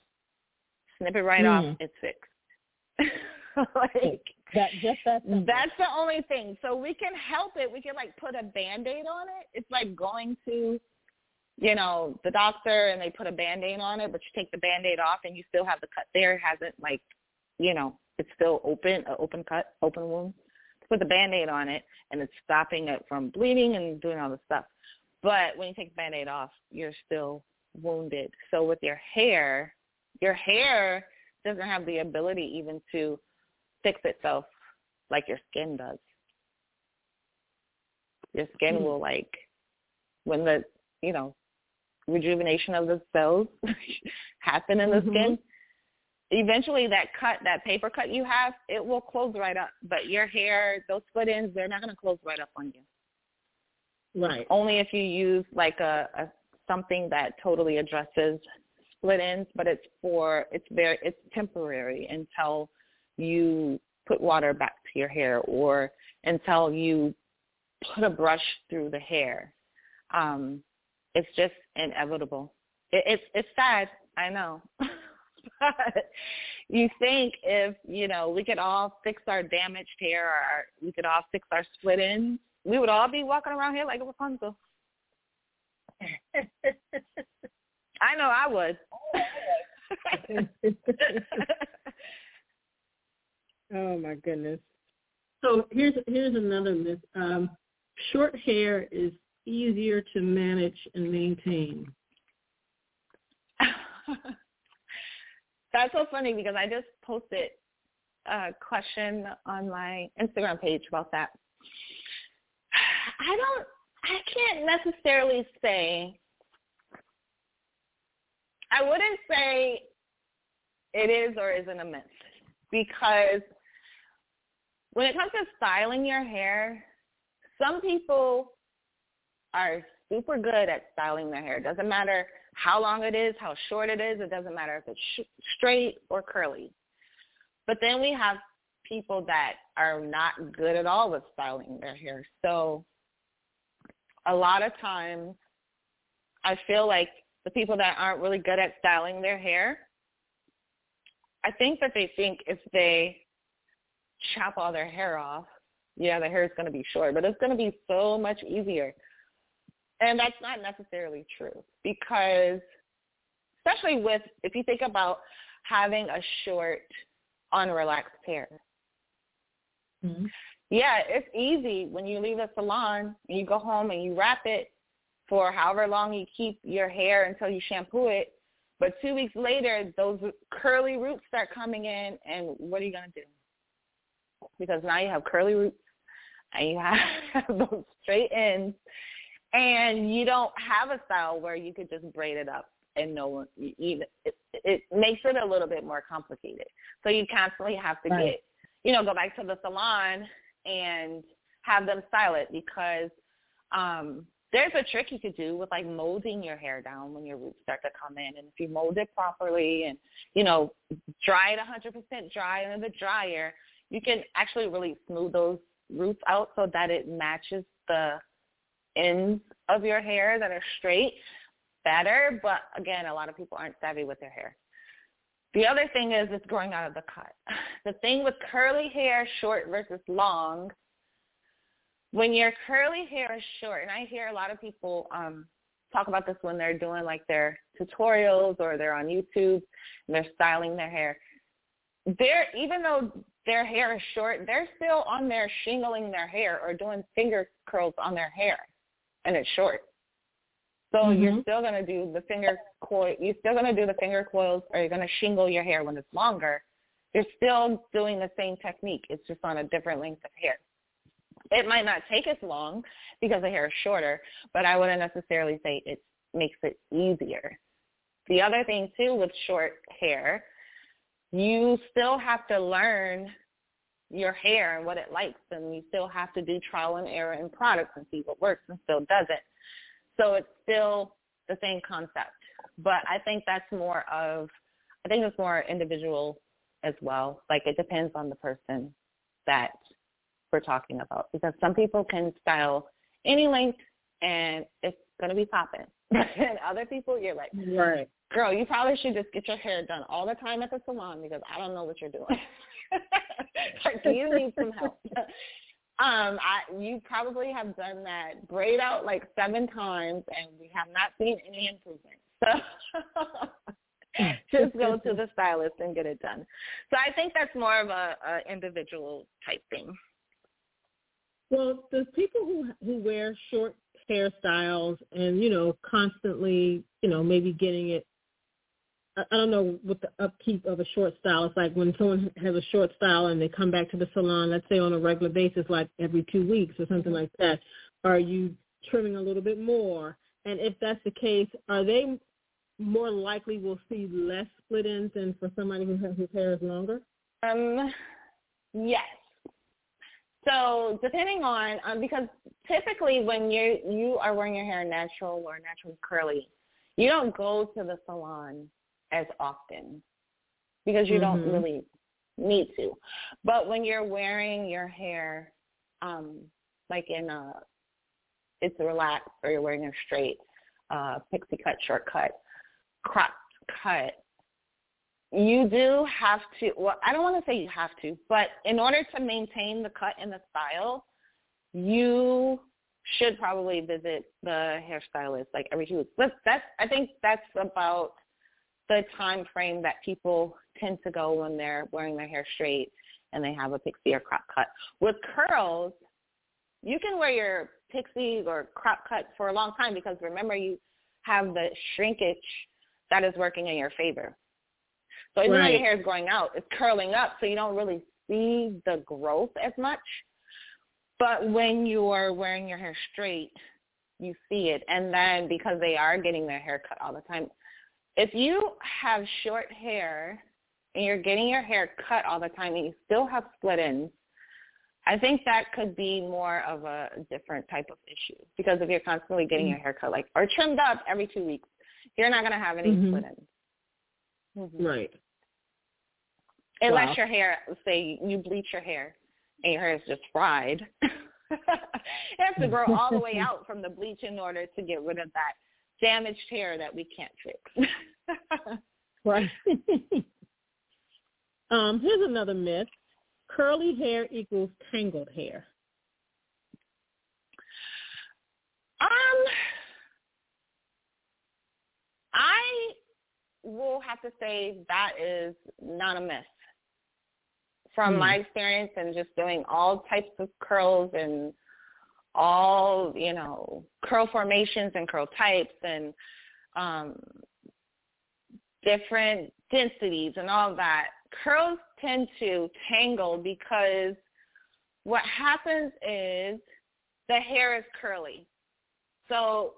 Snip it right mm. off, it's fixed. like that just that simple. that's the only thing. So we can help it. We can like put a band aid on it. It's like going to you know, the doctor and they put a band aid on it, but you take the band aid off and you still have the cut there. It hasn't like, you know, it's still open, an open cut, open wound. Put the band aid on it and it's stopping it from bleeding and doing all the stuff. But when you take the band aid off, you're still wounded. So with your hair, your hair doesn't have the ability even to fix itself like your skin does. Your skin mm-hmm. will like when the you know rejuvenation of the cells happen in the mm-hmm. skin, eventually that cut, that paper cut you have, it will close right up. But your hair, those split ends, they're not going to close right up on you. Right. Only if you use like a, a something that totally addresses split ends, but it's for it's very it's temporary until you put water back to your hair or until you put a brush through the hair. Um, it's just inevitable. It, it's it's sad, I know. but you think if, you know, we could all fix our damaged hair or our, we could all fix our split ends, we would all be walking around here like Rapunzel. I know I would. oh my goodness. So here's here's another myth. Um, short hair is easier to manage and maintain? That's so funny because I just posted a question on my Instagram page about that. I don't, I can't necessarily say, I wouldn't say it is or isn't a myth because when it comes to styling your hair, some people are super good at styling their hair. It doesn't matter how long it is, how short it is. It doesn't matter if it's sh- straight or curly. But then we have people that are not good at all with styling their hair. So a lot of times I feel like the people that aren't really good at styling their hair, I think that they think if they chop all their hair off, yeah, the hair is going to be short, but it's going to be so much easier and that's not necessarily true because especially with if you think about having a short, unrelaxed hair. Mm-hmm. Yeah, it's easy when you leave the salon and you go home and you wrap it for however long you keep your hair until you shampoo it. But two weeks later, those curly roots start coming in, and what are you going to do? Because now you have curly roots and you have those straight ends and you don't have a style where you could just braid it up and no one even it, it makes it a little bit more complicated. So you constantly have to right. get you know go back to the salon and have them style it because um there's a trick you could do with like molding your hair down when your roots start to come in and if you mold it properly and you know dry it 100% dry under the dryer you can actually really smooth those roots out so that it matches the ends of your hair that are straight better. But again, a lot of people aren't savvy with their hair. The other thing is it's growing out of the cut. The thing with curly hair, short versus long, when your curly hair is short, and I hear a lot of people um, talk about this when they're doing like their tutorials or they're on YouTube and they're styling their hair. They're even though their hair is short, they're still on there shingling their hair or doing finger curls on their hair, and it's short. So mm-hmm. you're still going to do the finger coil. You're still going to do the finger coils, or you're going to shingle your hair when it's longer. You're still doing the same technique. It's just on a different length of hair. It might not take as long because the hair is shorter, but I wouldn't necessarily say it makes it easier. The other thing too with short hair, you still have to learn your hair and what it likes and you still have to do trial and error in products and see what works and still doesn't. So it's still the same concept. But I think that's more of I think it's more individual as well. Like it depends on the person that we're talking about because some people can style any length and it's gonna be popping. and other people you're like, right. girl, you probably should just get your hair done all the time at the salon because I don't know what you're doing. do you need some help? Um, I you probably have done that braid out like seven times, and we have not seen any improvement. So just go to the stylist and get it done. So I think that's more of a, a individual type thing. Well, the people who who wear short hairstyles and you know constantly, you know, maybe getting it I don't know what the upkeep of a short style is like when someone has a short style and they come back to the salon, let's say on a regular basis, like every two weeks or something like that. Are you trimming a little bit more? And if that's the case, are they more likely will see less split ends than for somebody who has whose hair is longer? Um, yes. So depending on um, because typically when you you are wearing your hair natural or naturally curly, you don't go to the salon as often because you mm-hmm. don't really need to. But when you're wearing your hair um like in a it's relaxed or you're wearing a straight uh pixie cut, short cut, cropped cut, you do have to well I don't want to say you have to, but in order to maintain the cut and the style, you should probably visit the hairstylist like every two weeks. But that's I think that's about the time frame that people tend to go when they're wearing their hair straight and they have a pixie or crop cut. With curls, you can wear your pixie or crop cut for a long time because remember you have the shrinkage that is working in your favor. So even right. though your hair is growing out, it's curling up so you don't really see the growth as much. But when you are wearing your hair straight, you see it. And then because they are getting their hair cut all the time, if you have short hair and you're getting your hair cut all the time and you still have split ends, I think that could be more of a different type of issue because if you're constantly getting your hair cut like or trimmed up every two weeks, you're not going to have any mm-hmm. split ends. Mm-hmm. Right. Unless wow. your hair, say you bleach your hair and your hair is just fried. it has to grow all the way out from the bleach in order to get rid of that damaged hair that we can't fix. right. um, here's another myth. Curly hair equals tangled hair. Um, I will have to say that is not a myth. From mm. my experience and just doing all types of curls and all, you know, curl formations and curl types and um, different densities and all that, curls tend to tangle because what happens is the hair is curly. So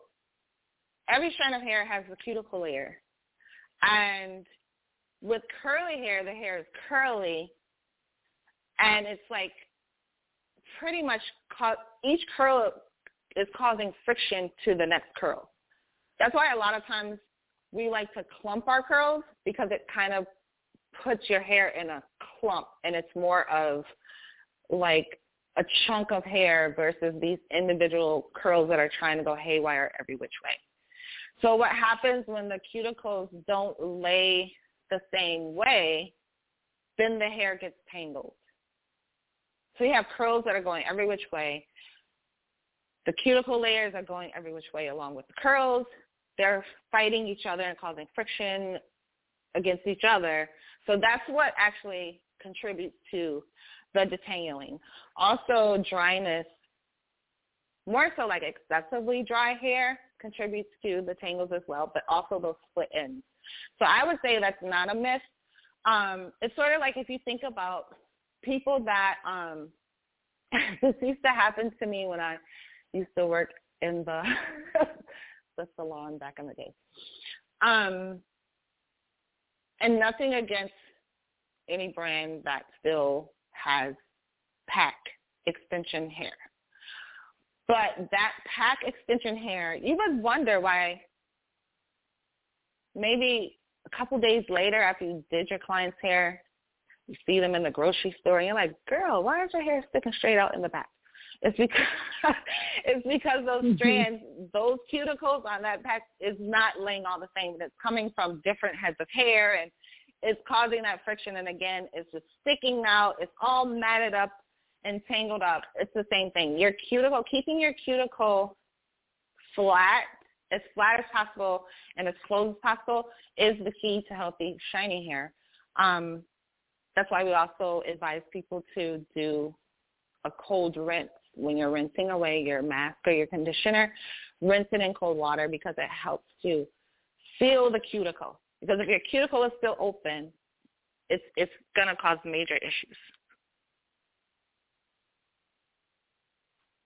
every strand of hair has a cuticle layer. And with curly hair, the hair is curly and it's like pretty much ca- each curl is causing friction to the next curl. That's why a lot of times we like to clump our curls because it kind of puts your hair in a clump and it's more of like a chunk of hair versus these individual curls that are trying to go haywire every which way. So what happens when the cuticles don't lay the same way, then the hair gets tangled. So you have curls that are going every which way. The cuticle layers are going every which way along with the curls. They're fighting each other and causing friction against each other. So that's what actually contributes to the detangling. Also dryness, more so like excessively dry hair contributes to the tangles as well, but also those split ends. So I would say that's not a myth. Um, it's sort of like if you think about people that um, this used to happen to me when I used to work in the the salon back in the day. Um, and nothing against any brand that still has pack extension hair. But that pack extension hair, you would wonder why maybe a couple days later after you did your client's hair, you see them in the grocery store and you're like, girl, why is your hair sticking straight out in the back? It's because it's because those mm-hmm. strands, those cuticles on that back is not laying all the same. It's coming from different heads of hair and it's causing that friction. And again, it's just sticking out. It's all matted up and tangled up. It's the same thing. Your cuticle, keeping your cuticle flat, as flat as possible and as close as possible is the key to healthy, shiny hair. Um, that's why we also advise people to do a cold rinse when you're rinsing away your mask or your conditioner. Rinse it in cold water because it helps to seal the cuticle. Because if your cuticle is still open, it's it's gonna cause major issues.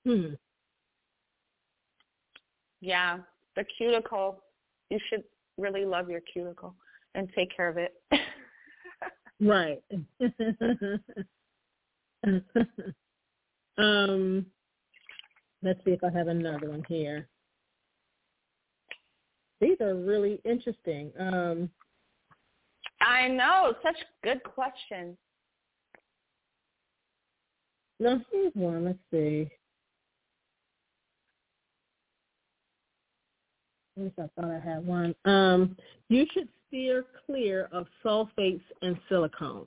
Hmm. Yeah, the cuticle. You should really love your cuticle and take care of it. right. um, let's see if I have another one here. These are really interesting. Um, I know, such good questions. No, here's one. Let's see. At least I thought I had one. Um, you should steer clear of sulfates and silicones.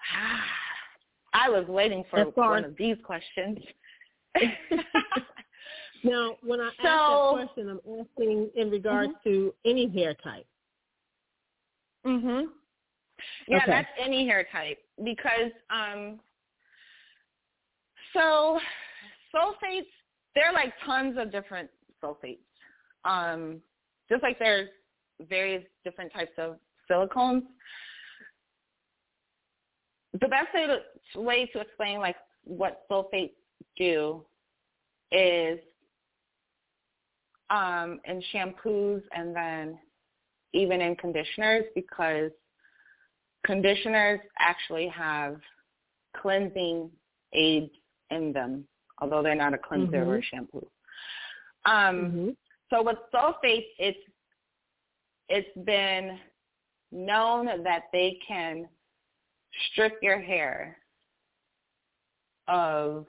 I was waiting for one of these questions. now, when I so, ask that question, I'm asking in regards mm-hmm. to any hair type. Mhm. Yeah, okay. that's any hair type because um so sulfates there are like tons of different sulfates. Um just like there's various different types of silicones. The best way to, way to explain like what sulfates do is um, in shampoos and then even in conditioners because conditioners actually have cleansing aids in them, although they're not a cleanser mm-hmm. or a shampoo. Um, mm-hmm. So with sulfates, it's it's been known that they can strip your hair of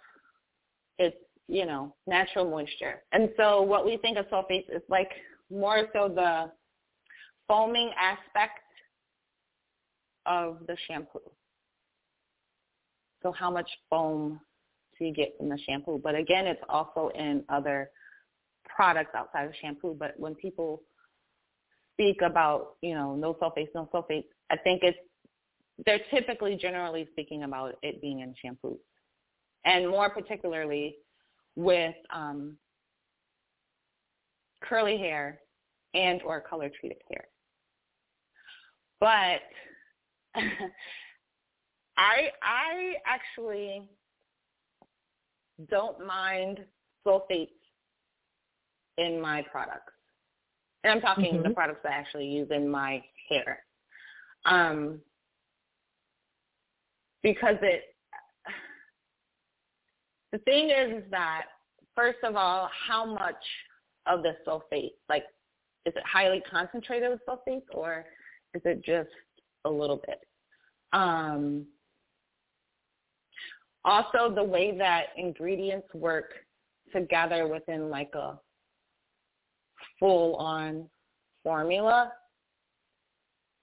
its, you know, natural moisture. And so what we think of sulfates is like more so the foaming aspect of the shampoo. So how much foam do you get from the shampoo? But again, it's also in other products outside of shampoo. But when people speak about, you know, no sulfates, no sulfates, I think it's they're typically generally speaking about it being in shampoos. And more particularly with um, curly hair and or color treated hair. But I I actually don't mind sulfates in my products. And I'm talking mm-hmm. the products I actually use in my hair. Um, because it, the thing is, is that, first of all, how much of the sulfate, like, is it highly concentrated with sulfates or is it just a little bit? Um, also, the way that ingredients work together within like a full-on formula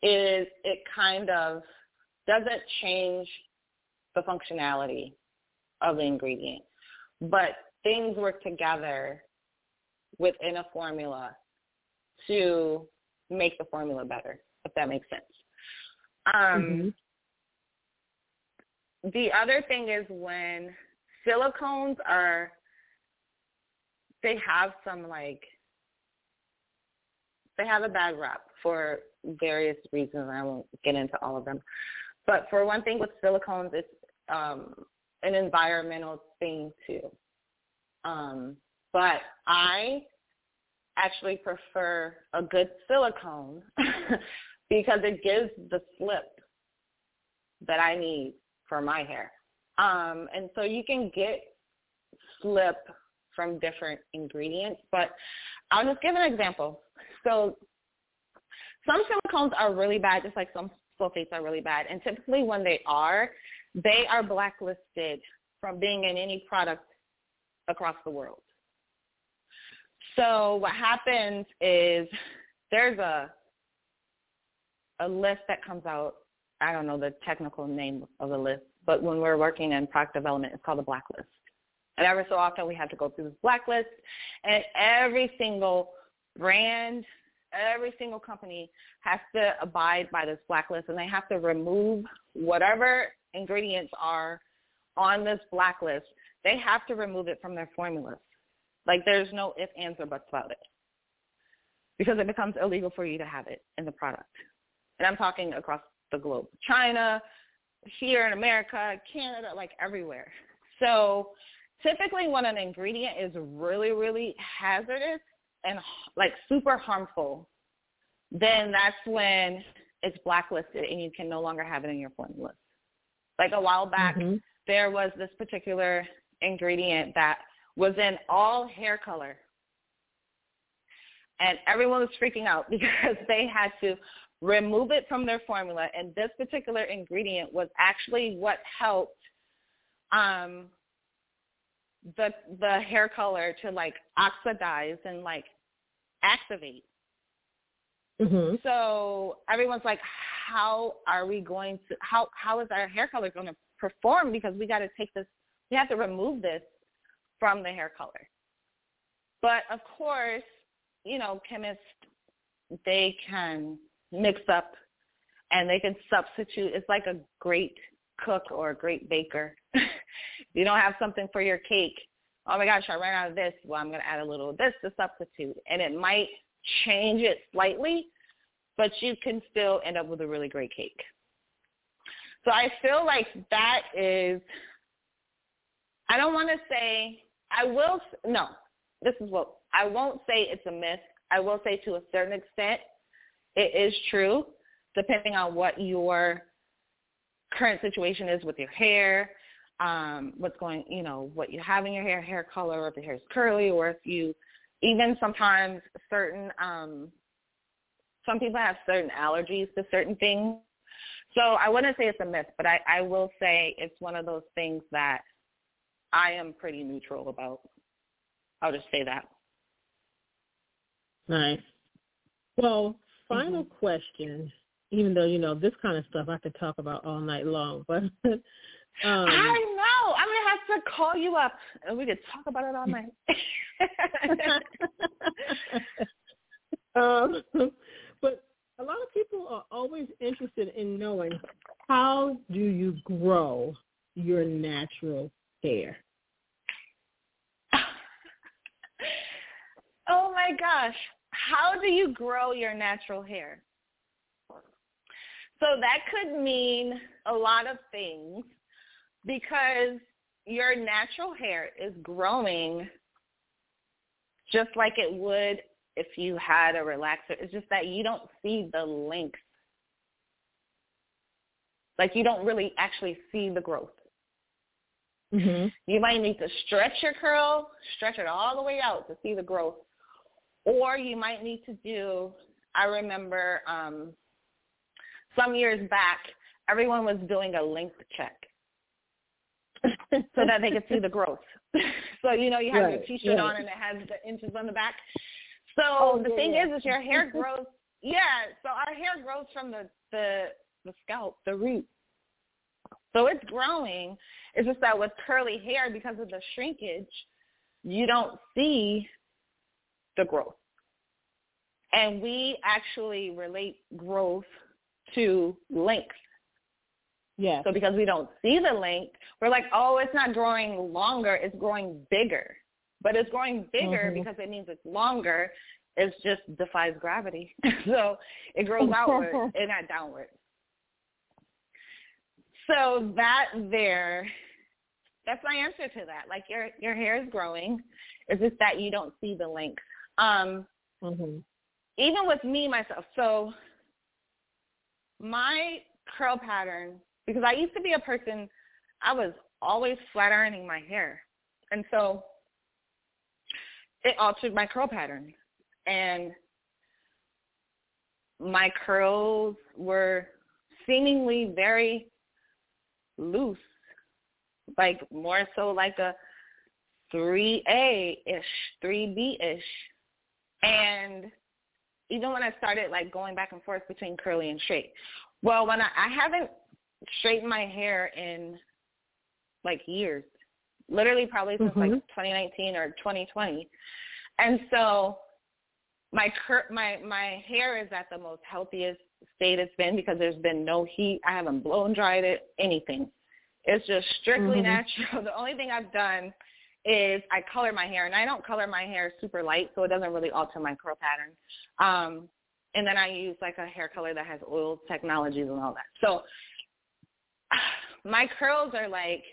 is it kind of doesn't change the functionality of the ingredient, but things work together within a formula to make the formula better, if that makes sense. Um, mm-hmm. The other thing is when silicones are, they have some like, they have a bad rep for various reasons. I won't get into all of them. But for one thing with silicones, it's um, an environmental thing too. Um, but I actually prefer a good silicone because it gives the slip that I need for my hair. Um, and so you can get slip from different ingredients, but I'll just give an example. So some silicones are really bad, just like some sulfates are really bad. And typically when they are, they are blacklisted from being in any product across the world. So what happens is there's a a list that comes out. I don't know the technical name of the list, but when we're working in product development, it's called a blacklist. And every so often we have to go through this blacklist, and every single brand, every single company has to abide by this blacklist, and they have to remove whatever ingredients are on this blacklist. They have to remove it from their formulas. Like there's no ifs, ands, or buts about it because it becomes illegal for you to have it in the product. And I'm talking across the globe. China, here in America, Canada, like everywhere. So typically when an ingredient is really, really hazardous and like super harmful, then that's when it's blacklisted and you can no longer have it in your formulas. Like a while back, mm-hmm. there was this particular ingredient that was in all hair color. And everyone was freaking out because they had to remove it from their formula. And this particular ingredient was actually what helped um, the the hair color to like oxidize and like activate. Mm-hmm. So everyone's like, how are we going to how how is our hair color going to perform? Because we got to take this, we have to remove this from the hair color. But of course, you know, chemists, they can mix up and they can substitute. It's like a great cook or a great baker. you don't have something for your cake. Oh my gosh, I ran out of this. Well, I'm going to add a little of this to substitute. And it might change it slightly, but you can still end up with a really great cake. So I feel like that is, I don't want to say I will no. This is what I won't say it's a myth. I will say to a certain extent it is true, depending on what your current situation is with your hair, um, what's going, you know, what you have in your hair, hair color, or if your hair is curly, or if you, even sometimes certain, um, some people have certain allergies to certain things. So I wouldn't say it's a myth, but I, I will say it's one of those things that I am pretty neutral about. I'll just say that. Nice. Well, final mm-hmm. question. Even though you know this kind of stuff, I could talk about all night long, but um, I know I'm gonna have to call you up and we could talk about it all night. um, but a lot of people are always interested in knowing how do you grow your natural hair? oh my gosh. How do you grow your natural hair? So that could mean a lot of things because your natural hair is growing just like it would if you had a relaxer. It's just that you don't see the length. Like you don't really actually see the growth. Mm-hmm. You might need to stretch your curl, stretch it all the way out to see the growth. Or you might need to do, I remember um, some years back, everyone was doing a length check so that they could see the growth. so you know you have right. your t-shirt on and it has the inches on the back. So oh, the yeah, thing yeah. is, is your hair grows. yeah, so our hair grows from the the the scalp, the root. So it's growing. It's just that with curly hair, because of the shrinkage, you don't see the growth. And we actually relate growth to length. Yeah. So because we don't see the length, we're like, oh, it's not growing longer, it's growing bigger. But it's growing bigger mm-hmm. because it means it's longer. It just defies gravity. so it grows outward and not downward. So that there, that's my answer to that. Like your your hair is growing. It's just that you don't see the length. Um, mm-hmm. Even with me myself, so my curl pattern, because I used to be a person, I was always flat ironing my hair, and so it altered my curl pattern, and my curls were seemingly very loose, like more so like a 3A-ish, 3B-ish. And even when I started like going back and forth between curly and straight, well, when I, I haven't straightened my hair in like years, literally probably since mm-hmm. like 2019 or 2020. And so my cur- my my hair is at the most healthiest state it's been because there's been no heat. I haven't blown dried it, anything. It's just strictly mm-hmm. natural. The only thing I've done is I color my hair, and I don't color my hair super light, so it doesn't really alter my curl pattern. Um, and then I use like a hair color that has oil technologies and all that. So my curls are like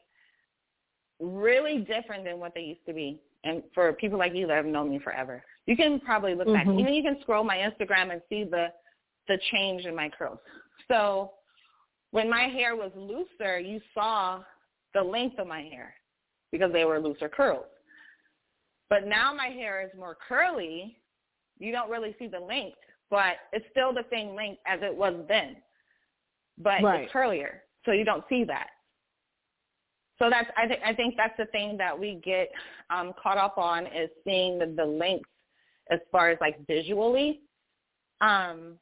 really different than what they used to be. And for people like you that have known me forever, you can probably look mm-hmm. back. Even you can scroll my Instagram and see the the change in my curls. So when my hair was looser, you saw the length of my hair because they were looser curls. But now my hair is more curly. You don't really see the length, but it's still the same length as it was then, but right. it's curlier. So you don't see that. So that's I think I think that's the thing that we get um, caught up on is seeing the, the length as far as like visually. Um,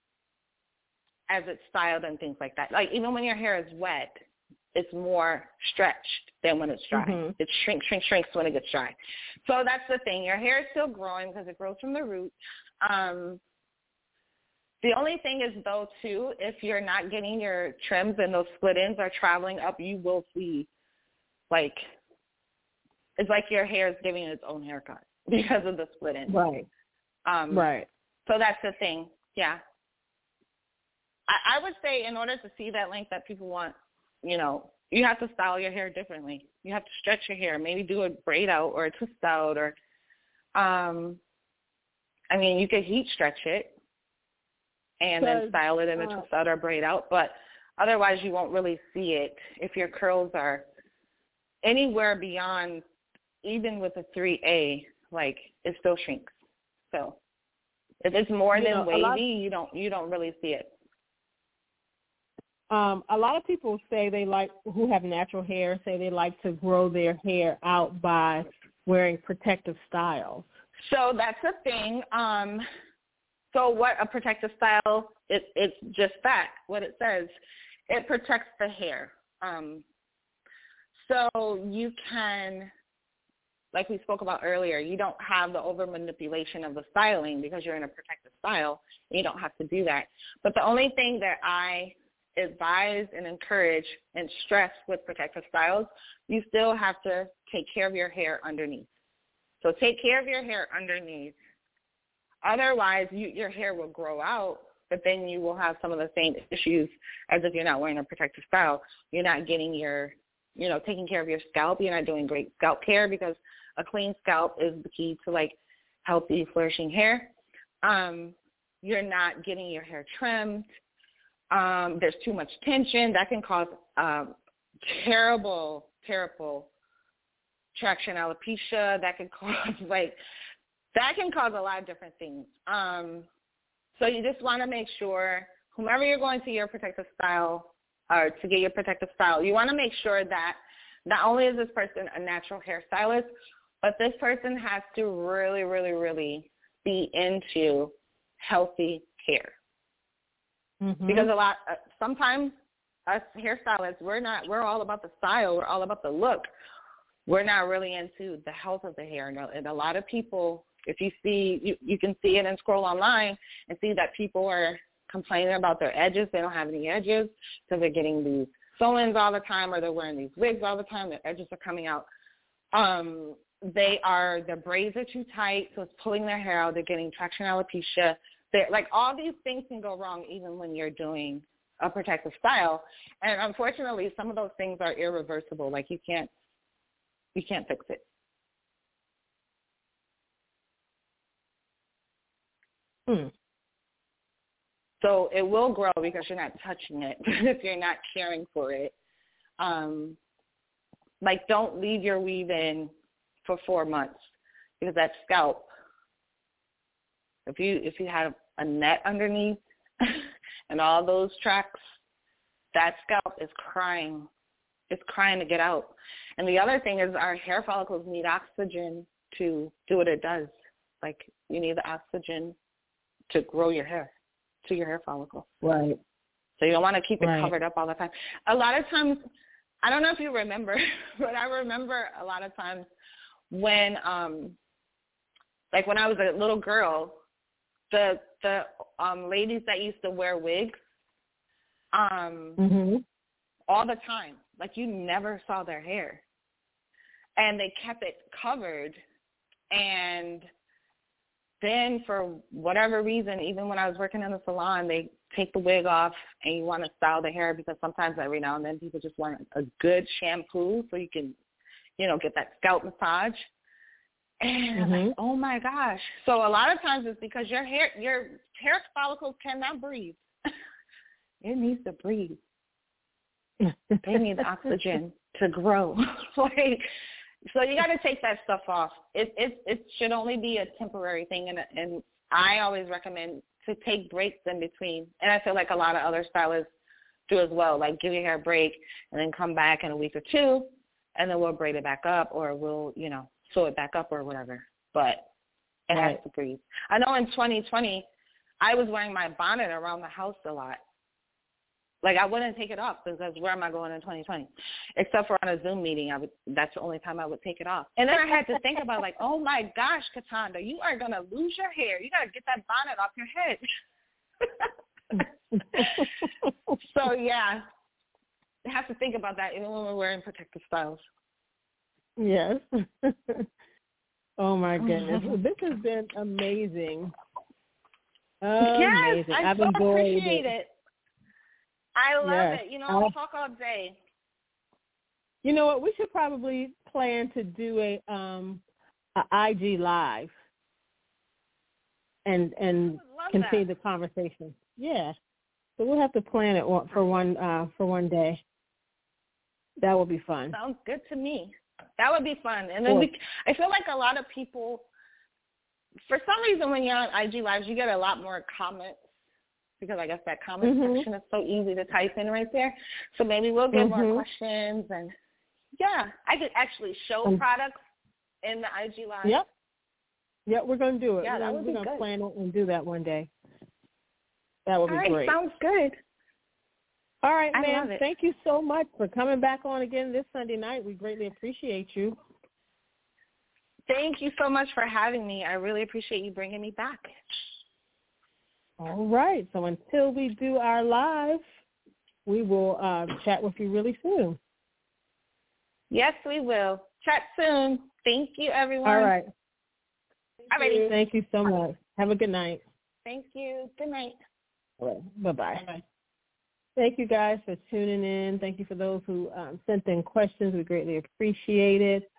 as it's styled and things like that. Like even when your hair is wet, it's more stretched than when it's dry. Mm-hmm. It shrinks, shrinks, shrinks when it gets dry. So that's the thing. Your hair is still growing because it grows from the root. Um, the only thing is though too, if you're not getting your trims and those split ends are traveling up, you will see like it's like your hair is giving its own haircut because of the split ends. Right. Um, right. So that's the thing. Yeah. I, I would say in order to see that length that people want, you know, you have to style your hair differently. You have to stretch your hair, maybe do a braid out or a twist out or um I mean, you could heat stretch it and then style it in a uh, twist out or braid out, but otherwise you won't really see it if your curls are anywhere beyond even with a 3A, like it still shrinks. So if it's more you than know, wavy, lot, you don't you don't really see it. Um, a lot of people say they like who have natural hair say they like to grow their hair out by wearing protective styles. So that's a thing. Um, so what a protective style? It, it's just that. What it says, it protects the hair. Um, so you can, like we spoke about earlier, you don't have the over manipulation of the styling because you're in a protective style. You don't have to do that. But the only thing that I advise and encourage and stress with protective styles, you still have to take care of your hair underneath. So take care of your hair underneath. Otherwise, you, your hair will grow out, but then you will have some of the same issues as if you're not wearing a protective style. You're not getting your, you know, taking care of your scalp. You're not doing great scalp care because a clean scalp is the key to like healthy, flourishing hair. Um, you're not getting your hair trimmed um, there's too much tension. That can cause um, terrible, terrible traction alopecia. That can cause like that can cause a lot of different things. Um, so you just want to make sure whomever you're going to your protective style or to get your protective style, you want to make sure that not only is this person a natural hairstylist, but this person has to really, really, really be into healthy hair. Mm-hmm. Because a lot, uh, sometimes us hairstylists, we're not, we're all about the style, we're all about the look. We're not really into the health of the hair. And a, and a lot of people, if you see, you, you can see it and scroll online and see that people are complaining about their edges. They don't have any edges, so they're getting these sew-ins all the time, or they're wearing these wigs all the time. Their edges are coming out. Um, they are their braids are too tight, so it's pulling their hair out. They're getting traction alopecia. They're, like all these things can go wrong even when you're doing a protective style. And unfortunately, some of those things are irreversible. Like you can't you can't fix it. Hmm. So it will grow because you're not touching it if you're not caring for it. Um, like don't leave your weave in for four months because that scalp, if you if you have a net underneath and all those tracks, that scalp is crying. It's crying to get out. And the other thing is our hair follicles need oxygen to do what it does. Like you need the oxygen to grow your hair to your hair follicle. Right. So you don't want to keep it right. covered up all the time. A lot of times, I don't know if you remember, but I remember a lot of times when, um, like when I was a little girl, the the um, ladies that used to wear wigs, um, mm-hmm. all the time, like you never saw their hair, and they kept it covered, and then for whatever reason, even when I was working in the salon, they take the wig off and you want to style the hair because sometimes every now and then people just want a good shampoo so you can, you know, get that scalp massage. And mm-hmm. I'm like, oh my gosh. So a lot of times it's because your hair your hair follicles cannot breathe. it needs to breathe. they need oxygen to grow. like so you got to take that stuff off. It it it should only be a temporary thing, and and I always recommend to take breaks in between. And I feel like a lot of other stylists do as well. Like give your hair a break and then come back in a week or two, and then we'll braid it back up, or we'll you know sew it back up or whatever. But it right. has to breathe. I know in 2020, I was wearing my bonnet around the house a lot like I wouldn't take it off because where am I going in 2020? Except for on a Zoom meeting, I would. That's the only time I would take it off. And then I had to think about like, oh my gosh, Cataanda, you are gonna lose your hair. You gotta get that bonnet off your head. so yeah, I have to think about that even when we're wearing protective styles. Yes. oh my goodness, this has been amazing. Amazing. Yes, I I've so enjoyed appreciate it. it. I love yes. it. You know, I'll talk all day. You know what? We should probably plan to do a um a IG live and and continue that. the conversation. Yeah. So we'll have to plan it for one uh for one day. That will be fun. Sounds good to me. That would be fun. And then we, I feel like a lot of people, for some reason, when you're on IG lives, you get a lot more comments because I guess that comment mm-hmm. section is so easy to type in right there. So maybe we'll get mm-hmm. more questions and yeah, I could actually show um, products in the IG live. Yep. Yep, we're going to do it. Yeah, we're that gonna, would we're going to plan and do that one day. That would All be right, great. Sounds good. All right, I ma'am. Thank you so much for coming back on again this Sunday night. We greatly appreciate you. Thank you so much for having me. I really appreciate you bringing me back. All right. So until we do our live, we will uh, chat with you really soon. Yes, we will. Chat soon. Thank you, everyone. All right. Alrighty. Thank you so much. Have a good night. Thank you. Good night. All right. Bye-bye. Bye-bye. Thank you guys for tuning in. Thank you for those who um, sent in questions. We greatly appreciate it.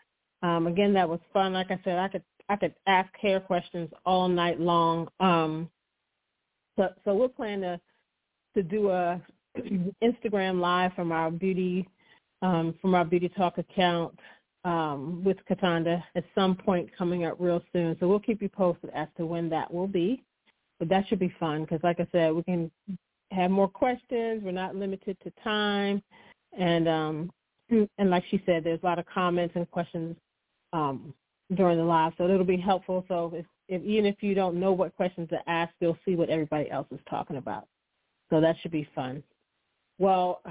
Um, again, that was fun. Like I said, I could I could ask hair questions all night long. Um, so so we're planning to to do a Instagram live from our beauty um, from our beauty talk account um, with Cataanda at some point coming up real soon. So we'll keep you posted as to when that will be. But that should be fun because, like I said, we can have more questions. We're not limited to time, and um, and like she said, there's a lot of comments and questions um, during the live, so it'll be helpful. So if, if even if you don't know what questions to ask, you'll see what everybody else is talking about. So that should be fun. Well,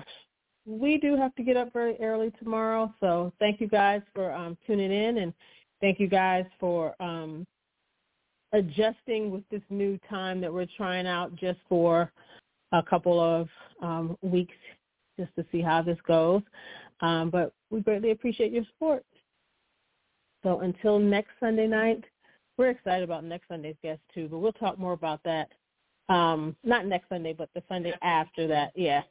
we do have to get up very early tomorrow, so thank you guys for um, tuning in, and thank you guys for um, adjusting with this new time that we're trying out just for a couple of um, weeks just to see how this goes. Um, but we greatly appreciate your support. So until next Sunday night, we're excited about next Sunday's guest too, but we'll talk more about that. Um, not next Sunday, but the Sunday after that. Yeah,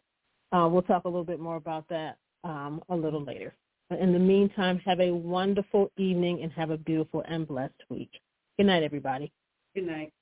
uh, we'll talk a little bit more about that um, a little later. But in the meantime, have a wonderful evening and have a beautiful and blessed week. Good night, everybody. Good night.